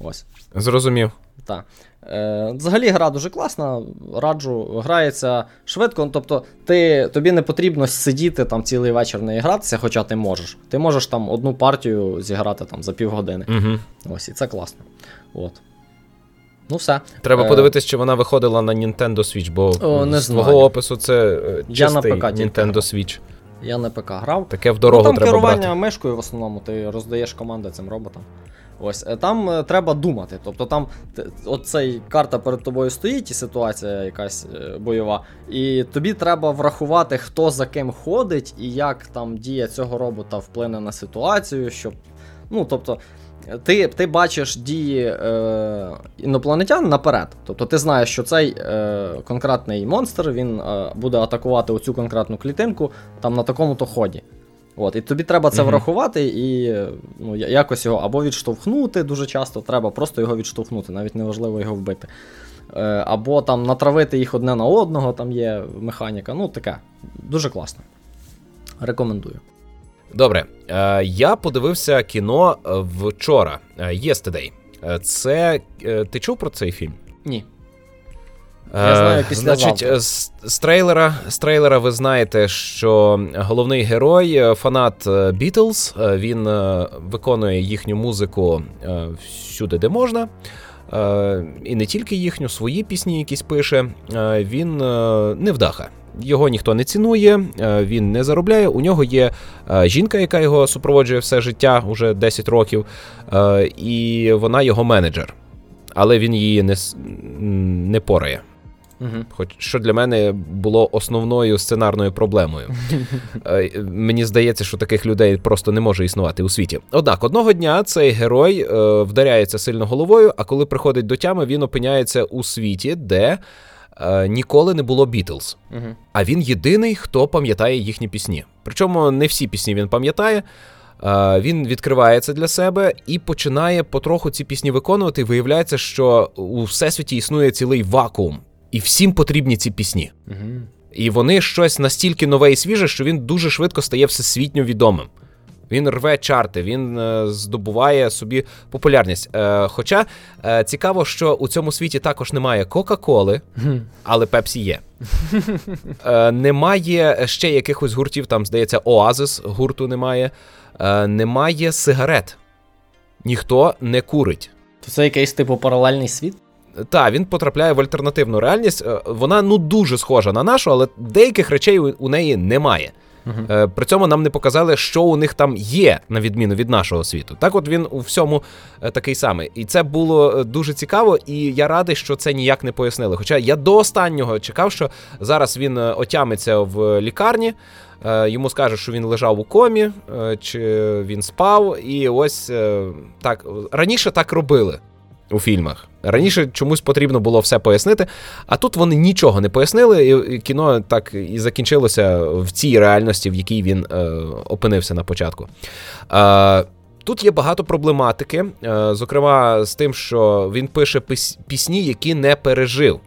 Speaker 2: Ось.
Speaker 1: Зрозумів.
Speaker 2: Так. Е, взагалі гра дуже класна, раджу, грається швидко. ну, Тобто, ти, тобі не потрібно сидіти там цілий вечір не гратися, хоча ти можеш. Ти можеш там одну партію зіграти там за півгодини.
Speaker 1: Угу.
Speaker 2: Ось, і це класно. От. Ну, все.
Speaker 1: Треба
Speaker 2: Е,
Speaker 1: подивитись, чи вона виходила на Nintendo Switch, бо
Speaker 2: О, не
Speaker 1: з
Speaker 2: знаю.
Speaker 1: твого опису це е,
Speaker 2: Я на
Speaker 1: чистий
Speaker 2: ПК тільки
Speaker 1: Nintendo
Speaker 2: грав.
Speaker 1: Switch.
Speaker 2: Я на ПК грав.
Speaker 1: Таке в дорогу
Speaker 2: ну, там
Speaker 1: треба
Speaker 2: керування
Speaker 1: брати.
Speaker 2: мишкою в основному, ти роздаєш команди цим роботам. Ось, е, там е, треба думати. Тобто там т- от цей карта перед тобою стоїть, і ситуація якась е, бойова, і тобі треба врахувати, хто за ким ходить, і як там дія цього робота вплине на ситуацію, щоб. Ну, тобто, ти, ти бачиш дії е, інопланетян наперед. Тобто ти знаєш, що цей е, конкретний монстр він е, буде атакувати оцю конкретну клітинку там на такому-то ході. От, і тобі треба це
Speaker 1: Мгм.
Speaker 2: врахувати і ну, якось його або відштовхнути дуже часто, треба просто його відштовхнути, навіть неважливо його вбити. Е, або там натравити їх одне на одного, там є механіка. Ну, таке. Дуже класно. Рекомендую.
Speaker 1: Добре, е, я подивився кіно е, вчора, е, Yesterday. Це ти чув про цей фільм?
Speaker 2: Ні. Я знаю після
Speaker 1: Значить, з, з трейлера, з трейлера ви знаєте, що головний герой, фанат Бітлз, він виконує їхню музику всюди, де можна. Е, І не тільки їхню, свої пісні якісь пише. Е, Він е, невдаха. Його ніхто не цінує, він не заробляє. У нього є жінка, яка його супроводжує все життя, уже 10 років, і вона його менеджер. Але він її не, не порає.
Speaker 2: Угу.
Speaker 1: Хоч що для мене було основною сценарною проблемою. Е, Мені здається, що таких людей просто не може існувати у світі. Однак, одного дня цей герой е, вдаряється сильно головою, а коли приходить до тями, він опиняється у світі, де е, ніколи не було Бітлз.
Speaker 2: Угу.
Speaker 1: А він єдиний, хто пам'ятає їхні пісні. Причому не всі пісні він пам'ятає. Він відкриває це для себе і починає потроху ці пісні виконувати. Виявляється, що у всесвіті існує цілий вакуум, і всім потрібні ці пісні.
Speaker 2: Угу.
Speaker 1: І вони щось настільки нове і свіже, що він дуже швидко стає всесвітньо відомим. Він рве чарти, він е, здобуває собі популярність. Е, хоча е, цікаво, що у цьому світі також немає Кока-Коли, але Пепсі є. Е, немає ще якихось гуртів, там, здається, Оазис гурту немає. Е, немає сигарет. Ніхто не курить.
Speaker 2: То це якийсь типу паралельний світ?
Speaker 1: Так, він потрапляє в альтернативну реальність. Е, Вона ну дуже схожа на нашу, але деяких речей у неї немає. Е, При цьому нам не показали, що у них там є, на відміну від нашого світу. Так, от він у всьому е, такий самий. І це було дуже цікаво, і я радий, що це ніяк не пояснили. Хоча я до останнього чекав, що зараз він отямиться в лікарні. Йому скажуть, що він лежав у комі, чи він спав, і ось так раніше так робили у фільмах. Раніше чомусь потрібно було все пояснити, а тут вони нічого не пояснили, і кіно так і закінчилося в цій реальності, в якій він е, опинився на початку. Е, Тут є багато проблематики, е, зокрема з тим, що він пише піс- пісні, які не пережив.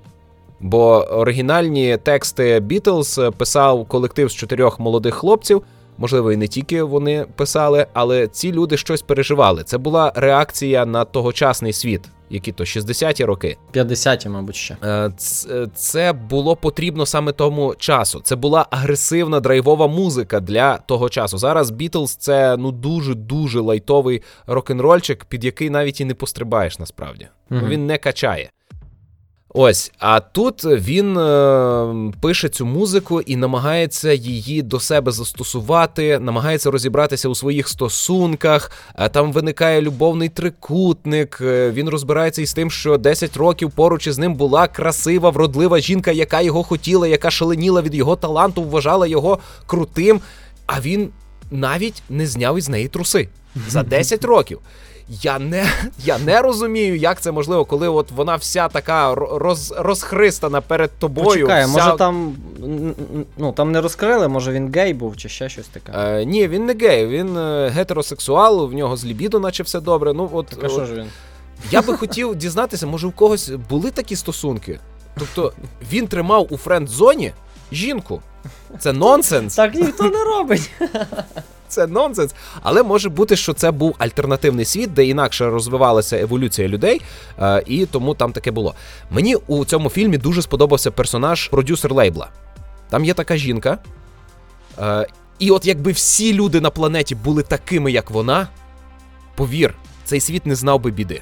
Speaker 1: Бо оригінальні тексти Бітлз писав колектив з чотирьох молодих хлопців, Можливо, і не тільки вони писали, але ці люди щось переживали. Це була реакція на тогочасний світ, які то 60-ті роки.
Speaker 2: 50-ті, мабуть, ще.
Speaker 1: Е, це було потрібно саме тому часу. Це була агресивна драйвова музика для того часу. Зараз Бітлз це ну дуже дуже лайтовий рок-н-рольчик, під який навіть і не пострибаєш насправді. Mm-hmm. Він не качає. Ось, а тут він е, пише цю музику і намагається її до себе застосувати, намагається розібратися у своїх стосунках. Е, там виникає любовний трикутник. Е, він розбирається із тим, що 10 років поруч із ним була красива, вродлива жінка, яка його хотіла, яка шаленіла від його таланту, вважала його крутим. А він навіть не зняв із неї труси за 10 років. Я не я не розумію, як це можливо, коли от вона вся така роз, розхристана перед тобою.
Speaker 2: Почекай,
Speaker 1: вся...
Speaker 2: може там ну там не розкрили, може він гей був чи ще щось таке.
Speaker 1: Е, Ні, він не гей, він е, гетеросексуал, в нього з лібідо, наче все добре. Ну от,
Speaker 2: так, а що ж він?
Speaker 1: Я би хотів дізнатися, може у когось були такі стосунки. Тобто він тримав у френд-зоні жінку. Це нонсенс.
Speaker 2: Так ніхто не робить.
Speaker 1: Це нонсенс. Але може бути, що це був альтернативний світ, де інакше розвивалася еволюція людей, е, і тому там таке було. Мені у цьому фільмі дуже сподобався персонаж продюсер лейбла. Там є така жінка. Е, і от якби всі люди на планеті були такими, як вона, повір, цей світ не знав би біди.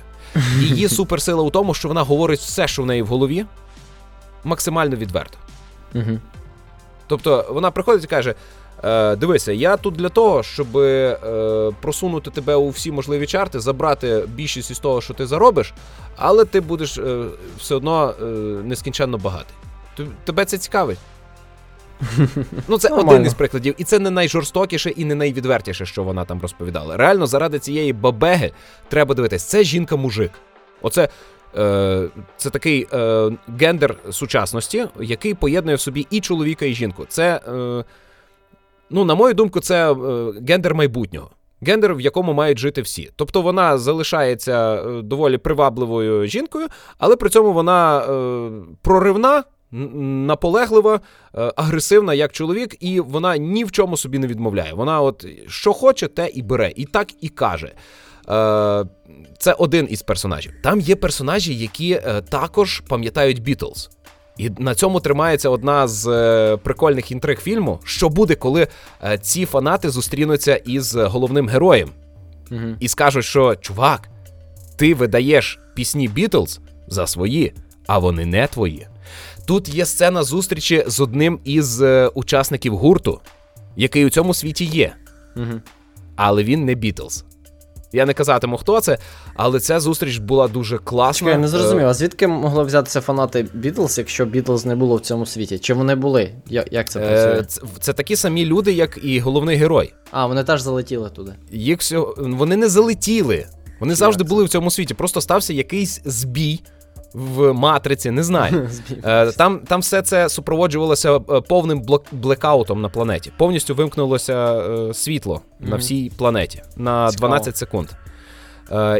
Speaker 1: Її суперсила у тому, що вона говорить все, що в неї в голові, максимально відверто. Тобто вона приходить і каже: Е, Дивися, я тут для того, щоб е, просунути тебе у всі можливі чарти, забрати більшість із того, що ти заробиш, але ти будеш е, все одно е, нескінченно багатий. Тебе це цікавить? Ну, це
Speaker 2: Нормально.
Speaker 1: один із прикладів, і це не найжорстокіше і не найвідвертіше, що вона там розповідала. Реально, заради цієї бабеги треба дивитись. Це жінка-мужик. Оце е, це такий е, гендер сучасності, який поєднує в собі і чоловіка, і жінку. Це. Е, Ну, на мою думку, це е, гендер майбутнього. Гендер, в якому мають жити всі. Тобто вона залишається е, доволі привабливою жінкою, але при цьому вона е, проривна, наполеглива, е, агресивна як чоловік, і вона ні в чому собі не відмовляє. Вона, от що хоче, те і бере, і так і каже. Е, Це один із персонажів. Там є персонажі, які е, також пам'ятають Бітлз. І на цьому тримається одна з е, прикольних інтриг фільму. Що буде, коли е, ці фанати зустрінуться із головним героєм угу. і скажуть, що чувак, ти видаєш пісні Бітлз за свої, а вони не твої. Тут є сцена зустрічі з одним із е, учасників гурту, який у цьому світі є. Угу. Але він не Бітлз. Я не казатиму, хто це, але ця зустріч була дуже класна. Чекай,
Speaker 2: я не зрозумів, а звідки могли взятися фанати Бітлз, якщо Бітлз не було в цьому світі? Чи вони були? Як це працює?
Speaker 1: Це, це такі самі люди, як і головний герой.
Speaker 2: А, вони теж залетіли туди.
Speaker 1: Їх. Вони не залетіли. Вони як завжди це? були в цьому світі. Просто стався якийсь збій в матриці, не знаю. Е, там там все це супроводжувалося е, повним блекаутом на планеті. Повністю вимкнулося е, світло на всій планеті на 12 секунд.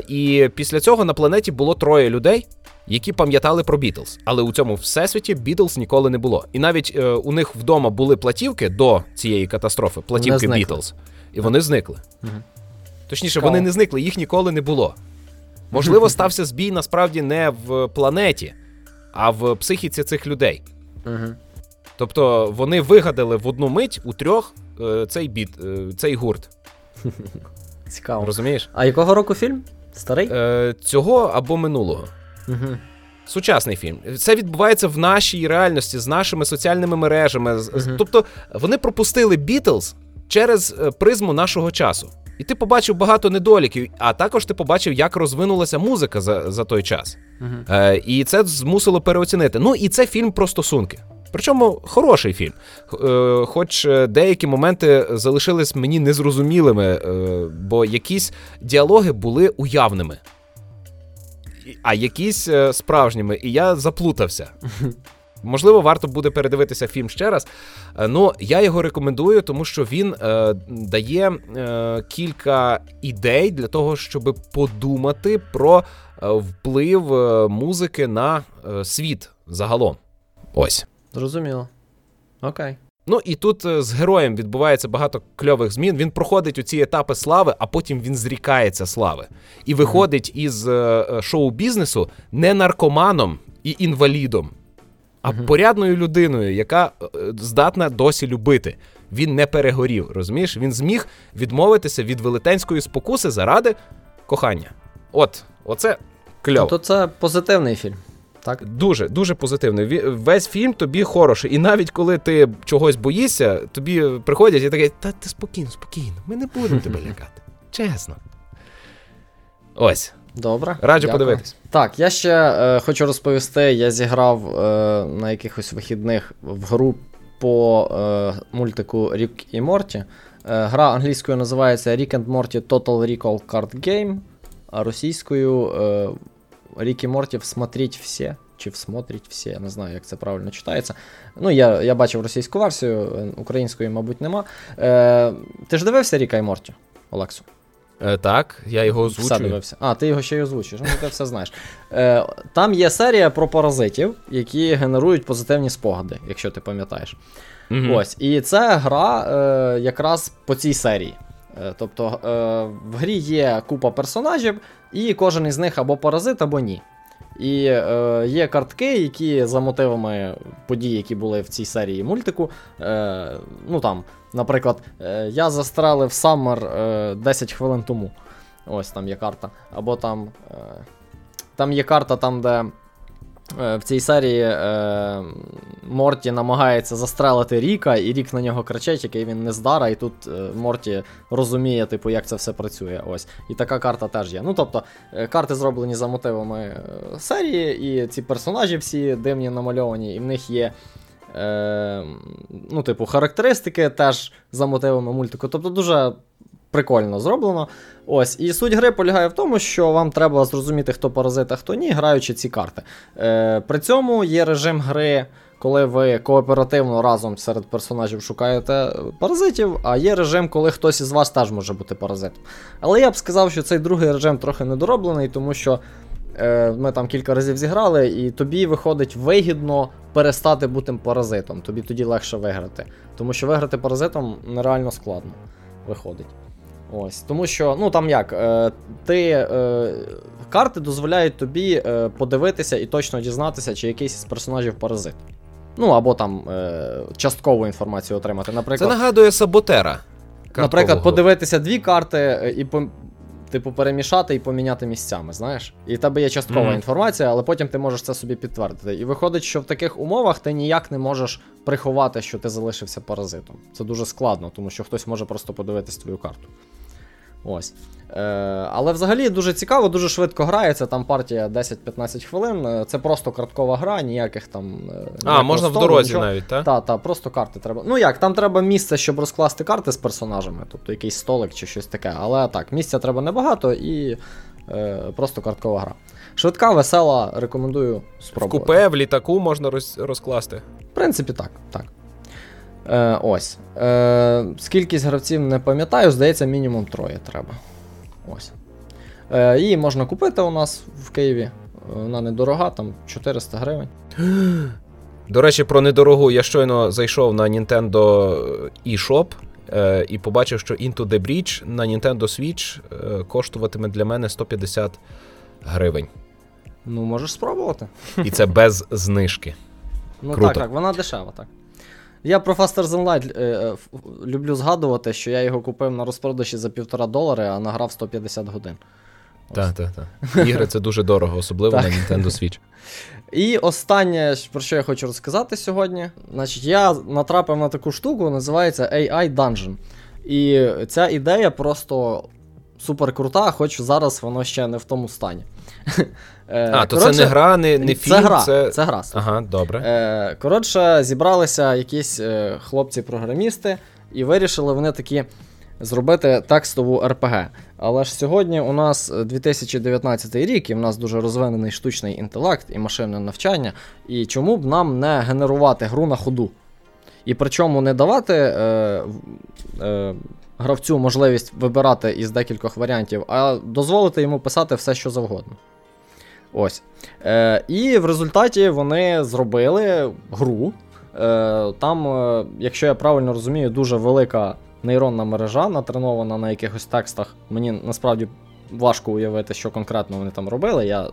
Speaker 1: І після цього на планеті було троє людей. Які пам'ятали про Бітлз, але у цьому всесвіті Бітлз ніколи не було. І навіть е, у них вдома були платівки до цієї катастрофи, платівки Бітлз, і вони зникли. Угу. Точніше, Цікаво. вони не зникли, їх ніколи не було. Можливо, стався збій насправді не в планеті, а в психіці цих людей. Угу. Тобто вони вигадали в одну мить у трьох е, цей біт, е, цей гурт.
Speaker 2: Цікаво.
Speaker 1: Розумієш?
Speaker 2: А якого року фільм? Старий?
Speaker 1: Е, Цього або минулого. Угу. Сучасний фільм. Це відбувається в нашій реальності з нашими соціальними мережами. Угу. Тобто вони пропустили Бітлз через е, призму нашого часу. І ти побачив багато недоліків, а також ти побачив, як розвинулася музика за за той час. Uh-huh. Е, І це змусило переоцінити. Ну і це фільм про стосунки. Причому хороший фільм. Е, Хоч деякі моменти залишились мені незрозумілими, е, бо якісь діалоги були уявними, а якісь е, справжніми, і я заплутався. Можливо, варто буде передивитися фільм ще раз. Е, ну, я його рекомендую, тому що він е, дає е, кілька ідей для того, щоб подумати про е, вплив е, музики на світ загалом. Ось.
Speaker 2: Зрозуміло. Окей.
Speaker 1: Ну і тут е, з героєм відбувається багато кльових змін. Він проходить у ці етапи слави, а потім він зрікається слави. І виходить із е, е, шоу-бізнесу не наркоманом і інвалідом, а порядною людиною, яка здатна досі любити. Він не перегорів, розумієш? Він зміг відмовитися від велетенської спокуси заради кохання. От, оце кльово.
Speaker 2: Тобто це позитивний фільм. Так?
Speaker 1: Дуже, дуже позитивний. Весь фільм тобі хороший. І навіть коли ти чогось боїшся, тобі приходять і таке, та ти спокійно, спокійно, ми не будемо тебе лякати. Чесно. Ось,
Speaker 2: Добре.
Speaker 1: раджу
Speaker 2: дякую.
Speaker 1: подивитись.
Speaker 2: Так, я ще е, хочу розповісти: я зіграв е, на якихось вихідних в гру по е, мультику Рік і Морті. Е, гра англійською називається Rick and Morty Total Recall Card Game, а російською е, Рік і Морті Всмотріть всі. Чи всмотріть всі, я не знаю, як це правильно читається. Ну, я, я бачив російську версію, української, мабуть, нема. Е, ти ж дивився Ріка і Морті, Олексу?
Speaker 1: Е, так, я його
Speaker 2: Все дивився. А, ти його ще й озвучиш. Ну, ти все знаєш. Е, там є серія про паразитів, які генерують позитивні спогади, якщо ти пам'ятаєш.
Speaker 1: Мгм.
Speaker 2: Ось. І це гра е, якраз по цій серії. Е, тобто е, в грі є купа персонажів, і кожен із них або паразит, або ні. І е, є картки, які за мотивами подій, які були в цій серії мультику. Е, ну там, наприклад, е, я застрелив Саммер е, 10 хвилин тому. Ось там є карта. Або там. Е, там є карта, там, де в цій серії е, Морті намагається застрелити Ріка, і Рік на нього кричить, який він не здара, і тут е, Морті розуміє, типу, як це все працює. Ось. І така карта теж є. Ну, тобто, е, карти зроблені за мотивами е, серії, і ці персонажі всі дивні намальовані, і в них є. Е, ну, типу, характеристики теж за мотивами мультику. Тобто дуже прикольно зроблено. Ось, і суть гри полягає в тому, що вам треба зрозуміти, хто паразит, а хто ні, граючи ці карти. Е, при цьому є режим гри, коли ви кооперативно разом серед персонажів шукаєте паразитів, а є режим, коли хтось із вас теж може бути паразитом. Але я б сказав, що цей другий режим трохи недороблений, тому що. е, Ми там кілька разів зіграли, і тобі виходить вигідно перестати бути паразитом. Тобі тоді легше виграти. Тому що виграти паразитом нереально складно виходить. Ось, тому що, ну там як, е, ти е, карти дозволяють тобі е, подивитися і точно дізнатися, чи якийсь із персонажів паразит. Ну або там е, часткову інформацію отримати.
Speaker 1: Це нагадує саботера.
Speaker 2: наприклад, подивитися дві карти е, і по, типу перемішати і поміняти місцями, знаєш? І в тебе є часткова
Speaker 1: Мгм.
Speaker 2: інформація, але потім ти можеш це собі підтвердити. І виходить, що в таких умовах ти ніяк не можеш приховати, що ти залишився паразитом. Це дуже складно, тому що хтось може просто подивитись твою карту. Ось. Е, але взагалі дуже цікаво, дуже швидко грається. Там партія 10-15 хвилин. Е, Це просто карткова гра, ніяких там. е,
Speaker 1: А, можна в дорозі
Speaker 2: нічого.
Speaker 1: навіть, так?
Speaker 2: Та, та, просто карти треба. Ну як, там треба місце, щоб розкласти карти з персонажами, тобто якийсь столик чи щось таке. Але так, місця треба небагато і е, просто карткова гра. Швидка, весела, рекомендую
Speaker 1: В
Speaker 2: спробувати.
Speaker 1: купе, в літаку можна роз- розкласти.
Speaker 2: В принципі, так. так. Е, ось. Е, скількість гравців не пам'ятаю, здається, мінімум троє треба. Ось. Е, її можна купити у нас в Києві. Вона недорога, там 400 гривень.
Speaker 1: До речі, про недорогу я щойно зайшов на Nintendo eShop е, і побачив, що Into the Breach на Nintendo Switch е, коштуватиме для мене 150 гривень.
Speaker 2: Ну, можеш спробувати.
Speaker 1: І це без знижки.
Speaker 2: Ну
Speaker 1: Круто.
Speaker 2: так, так, вона дешева, так. Я про Faster Than Light е, е, люблю згадувати, що я його купив на розпродажі за півтора долари, а награв 150 годин.
Speaker 1: Так, так, так. Ігри це дуже дорого, особливо на Nintendo Switch.
Speaker 2: І останнє, про що я хочу розказати сьогодні. Значить, я натрапив на таку штуку, називається AI Dungeon. І ця ідея просто супер крута, хоч зараз воно ще не в тому стані. Е,
Speaker 1: А, то це не гра, не, не фільм,
Speaker 2: це гра.
Speaker 1: це.
Speaker 2: Це гра.
Speaker 1: Ага, добре.
Speaker 2: Е, коротше, зібралися якісь е, хлопці-програмісти, і вирішили вони такі зробити текстову РПГ. Але ж сьогодні у нас 2019 рік, і в нас дуже розвинений штучний інтелект і машинне навчання. І чому б нам не генерувати гру на ходу? І причому не давати е, е, гравцю можливість вибирати із декількох варіантів, а дозволити йому писати все, що завгодно. Ось. Е, і в результаті вони зробили гру, е, там, е, якщо я правильно розумію, дуже велика нейронна мережа натренована на якихось текстах. Мені насправді важко уявити, що конкретно вони там робили. Я е,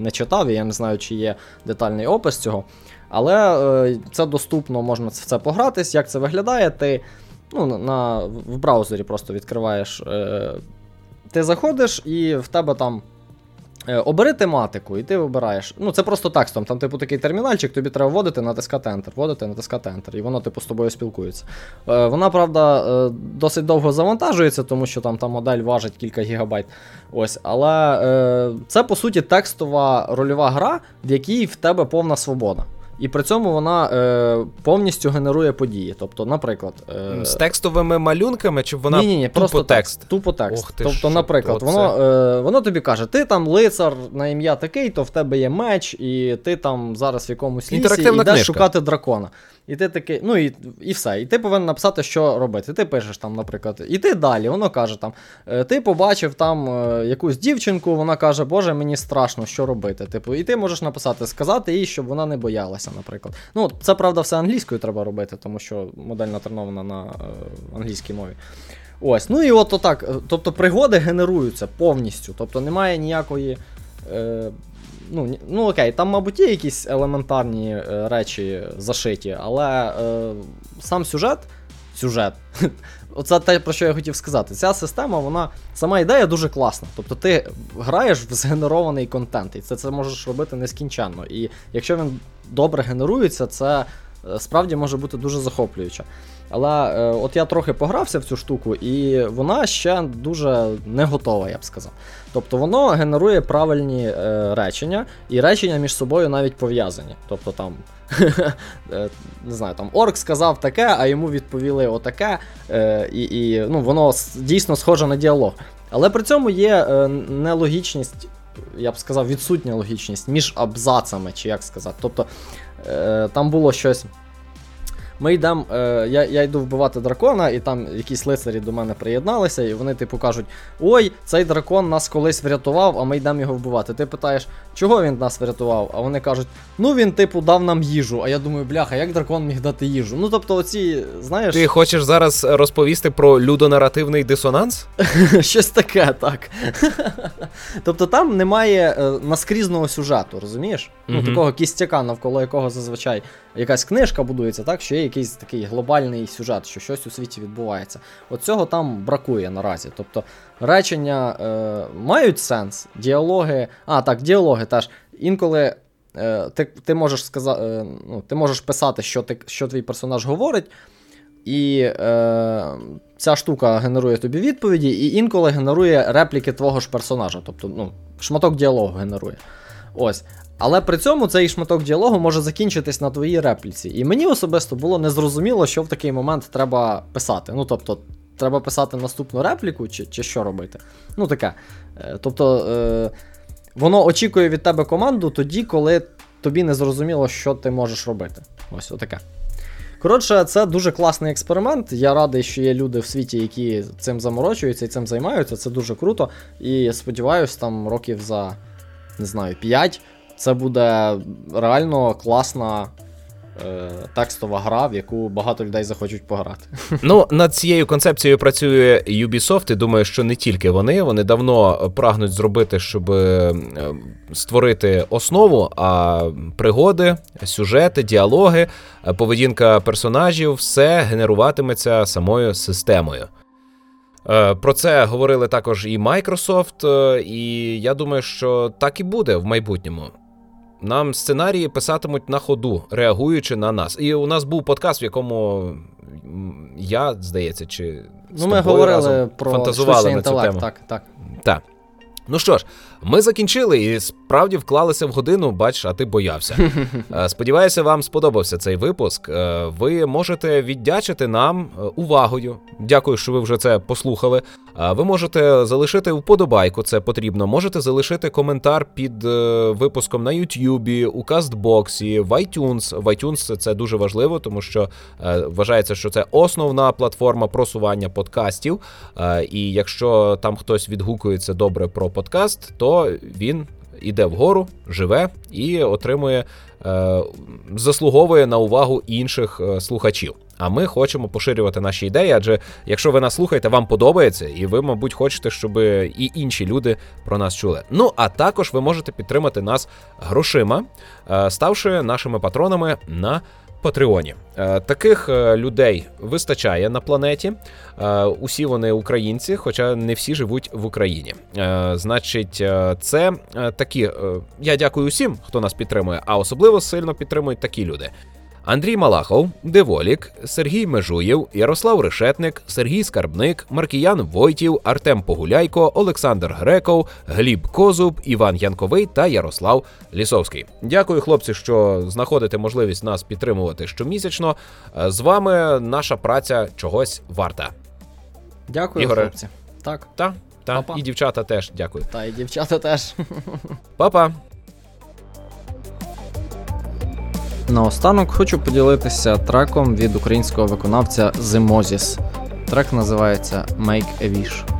Speaker 2: не читав і я не знаю, чи є детальний опис цього. Але е, це доступно, можна в це погратись. Як це виглядає? Ти ну, на, в браузері просто відкриваєш. Е, ти заходиш, і в тебе там. Е, обери тематику, і ти вибираєш. Ну, це просто текстом. Там, типу, такий термінальчик, тобі треба вводити, натискати Enter, вводити, натискати Enter, і воно, типу, з тобою спілкується. Е, Вона, правда, е, досить довго завантажується, тому що там та модель важить кілька гігабайт. Ось, Але це, по суті, текстова рольова гра, в якій в тебе повна свобода. І при цьому вона е, повністю генерує події. Тобто, наприклад,
Speaker 1: е... з текстовими малюнками, чи вона
Speaker 2: ні, ні, ні,
Speaker 1: тупо
Speaker 2: просто
Speaker 1: текст?
Speaker 2: Тупо текст.
Speaker 1: Ох, ти
Speaker 2: тобто,
Speaker 1: що,
Speaker 2: наприклад,
Speaker 1: то
Speaker 2: воно е, воно тобі каже: ти там лицар на ім'я такий, то в тебе є меч, і ти там зараз в якомусь лісі йдеш шукати дракона. І ти такий, ну і і все. І ти повинен написати, що робити. Ти пишеш там, наприклад, і ти далі, воно каже там: «Е, ти побачив там е, якусь дівчинку, вона каже, Боже, мені страшно, що робити. Типу, і ти можеш написати, сказати їй, щоб вона не боялася, наприклад. Ну, це правда, все англійською треба робити, тому що модель натренована на е, англійській мові. Ось, ну і от отак. Тобто пригоди генеруються повністю. Тобто немає ніякої. Ну, ну окей, там, мабуть, є якісь елементарні е, речі зашиті, але е, сам сюжет. Сюжет. Оце те, про що я хотів сказати. Ця система, вона сама ідея дуже класна. Тобто ти граєш в згенерований контент, і це це можеш робити нескінченно. І якщо він добре генерується, це е, справді може бути дуже захоплююче. Але е, от я трохи погрався в цю штуку, і вона ще дуже не готова, я б сказав. Тобто воно генерує правильні е, речення, і речення між собою навіть пов'язані. Тобто там. Е, не знаю, там Орк сказав таке, а йому відповіли отаке, е, і і ну, воно дійсно схоже на діалог. Але при цьому є е, нелогічність, я б сказав, відсутня логічність між абзацами, чи як сказати. Тобто е, там було щось. Ми йдемо, е, я я йду вбивати дракона, і там якісь лицарі до мене приєдналися, і вони, типу, кажуть: Ой, цей дракон нас колись врятував, а ми йдемо його вбивати. Ти питаєш, чого він нас врятував? А вони кажуть, ну він, типу, дав нам їжу. А я думаю, бляха, як дракон міг дати їжу? Ну, тобто, оці, знаєш.
Speaker 1: Ти хочеш зараз розповісти про людонаративний дисонанс?
Speaker 2: Щось таке, так. Тобто там немає е, наскрізного сюжету, розумієш? Ну, такого кістяка, навколо якого зазвичай якась книжка будується, так, що є якийсь такий глобальний сюжет, що щось у світі відбувається. От цього там бракує наразі. Тобто речення е, мають сенс, діалоги. А, так, діалоги теж. Інколи е, ти ти, можеш сказати, е, ну, ти можеш писати, що ти, що твій персонаж говорить. І е, ця штука генерує тобі відповіді, і інколи генерує репліки твого ж персонажа. Тобто, ну, шматок діалогу генерує. Ось. Але при цьому цей шматок діалогу може закінчитись на твоїй репліці. І мені особисто було незрозуміло, що в такий момент треба писати. Ну, тобто, треба писати наступну репліку, чи чи що робити. Ну, таке. Е, тобто, е, воно очікує від тебе команду тоді, коли тобі не зрозуміло, що ти можеш робити. Ось отаке. Коротше, це дуже класний експеримент. Я радий, що є люди в світі, які цим заморочуються і цим займаються. Це дуже круто. І сподіваюся, там років за не знаю, 5 це буде реально класна е, текстова гра, в яку багато людей захочуть пограти.
Speaker 1: Ну, над цією концепцією працює Ubisoft, і думаю, що не тільки вони. Вони давно прагнуть зробити, щоб е, створити основу, а пригоди, сюжети, діалоги, поведінка персонажів все генеруватиметься самою системою. Е, про це говорили також і Microsoft, е, і я думаю, що так і буде в майбутньому. Нам сценарії писатимуть на ходу, реагуючи на нас. І у нас був подкаст, в якому я, здається, чи
Speaker 2: ну, ми говорили про фантазували на цю тему. Так, так.
Speaker 1: Так. Ну що ж, ми закінчили і справді вклалися в годину, бач, а ти боявся. Е, сподіваюся, вам сподобався цей випуск. Е, ви можете віддячити нам е, увагою. Дякую, що ви вже це послухали. Ви можете залишити вподобайку, це потрібно. Можете залишити коментар під випуском на Ютубі, у Кастбоксі, в iTunes. В iTunes це дуже важливо, тому що вважається, що це основна платформа просування подкастів. І якщо там хтось відгукується добре про подкаст, то він іде вгору, живе і отримує, е, заслуговує на увагу інших е, слухачів. А ми хочемо поширювати наші ідеї, адже якщо ви нас слухаєте, вам подобається, і ви, мабуть, хочете, щоб і інші люди про нас чули. Ну а також ви можете підтримати нас грошима, е, ставши нашими патронами на Патреоні. Е, Таких е, людей вистачає на планеті. Е, Усі вони українці, хоча не всі живуть в Україні. Значить, це такі. Я дякую усім, хто нас підтримує, а особливо сильно підтримують такі люди. Андрій Малахов, Деволік, Сергій Межуєв, Ярослав Решетник, Сергій Скарбник, Маркіян Войтів, Артем Погуляйко, Олександр Греков, Гліб Козуб, Іван Янковий та Ярослав Лісовський. Дякую, хлопці, що знаходите можливість нас підтримувати щомісячно. Е, З вами наша праця чогось варта.
Speaker 2: Дякую,
Speaker 1: Ігоре.
Speaker 2: хлопці. Так,
Speaker 1: Та, та
Speaker 2: Па-па.
Speaker 1: і дівчата теж дякую.
Speaker 2: та і дівчата теж.
Speaker 1: Па-па!
Speaker 2: Наостанок хочу поділитися треком від українського виконавця Moses. Трек називається Make a Wish.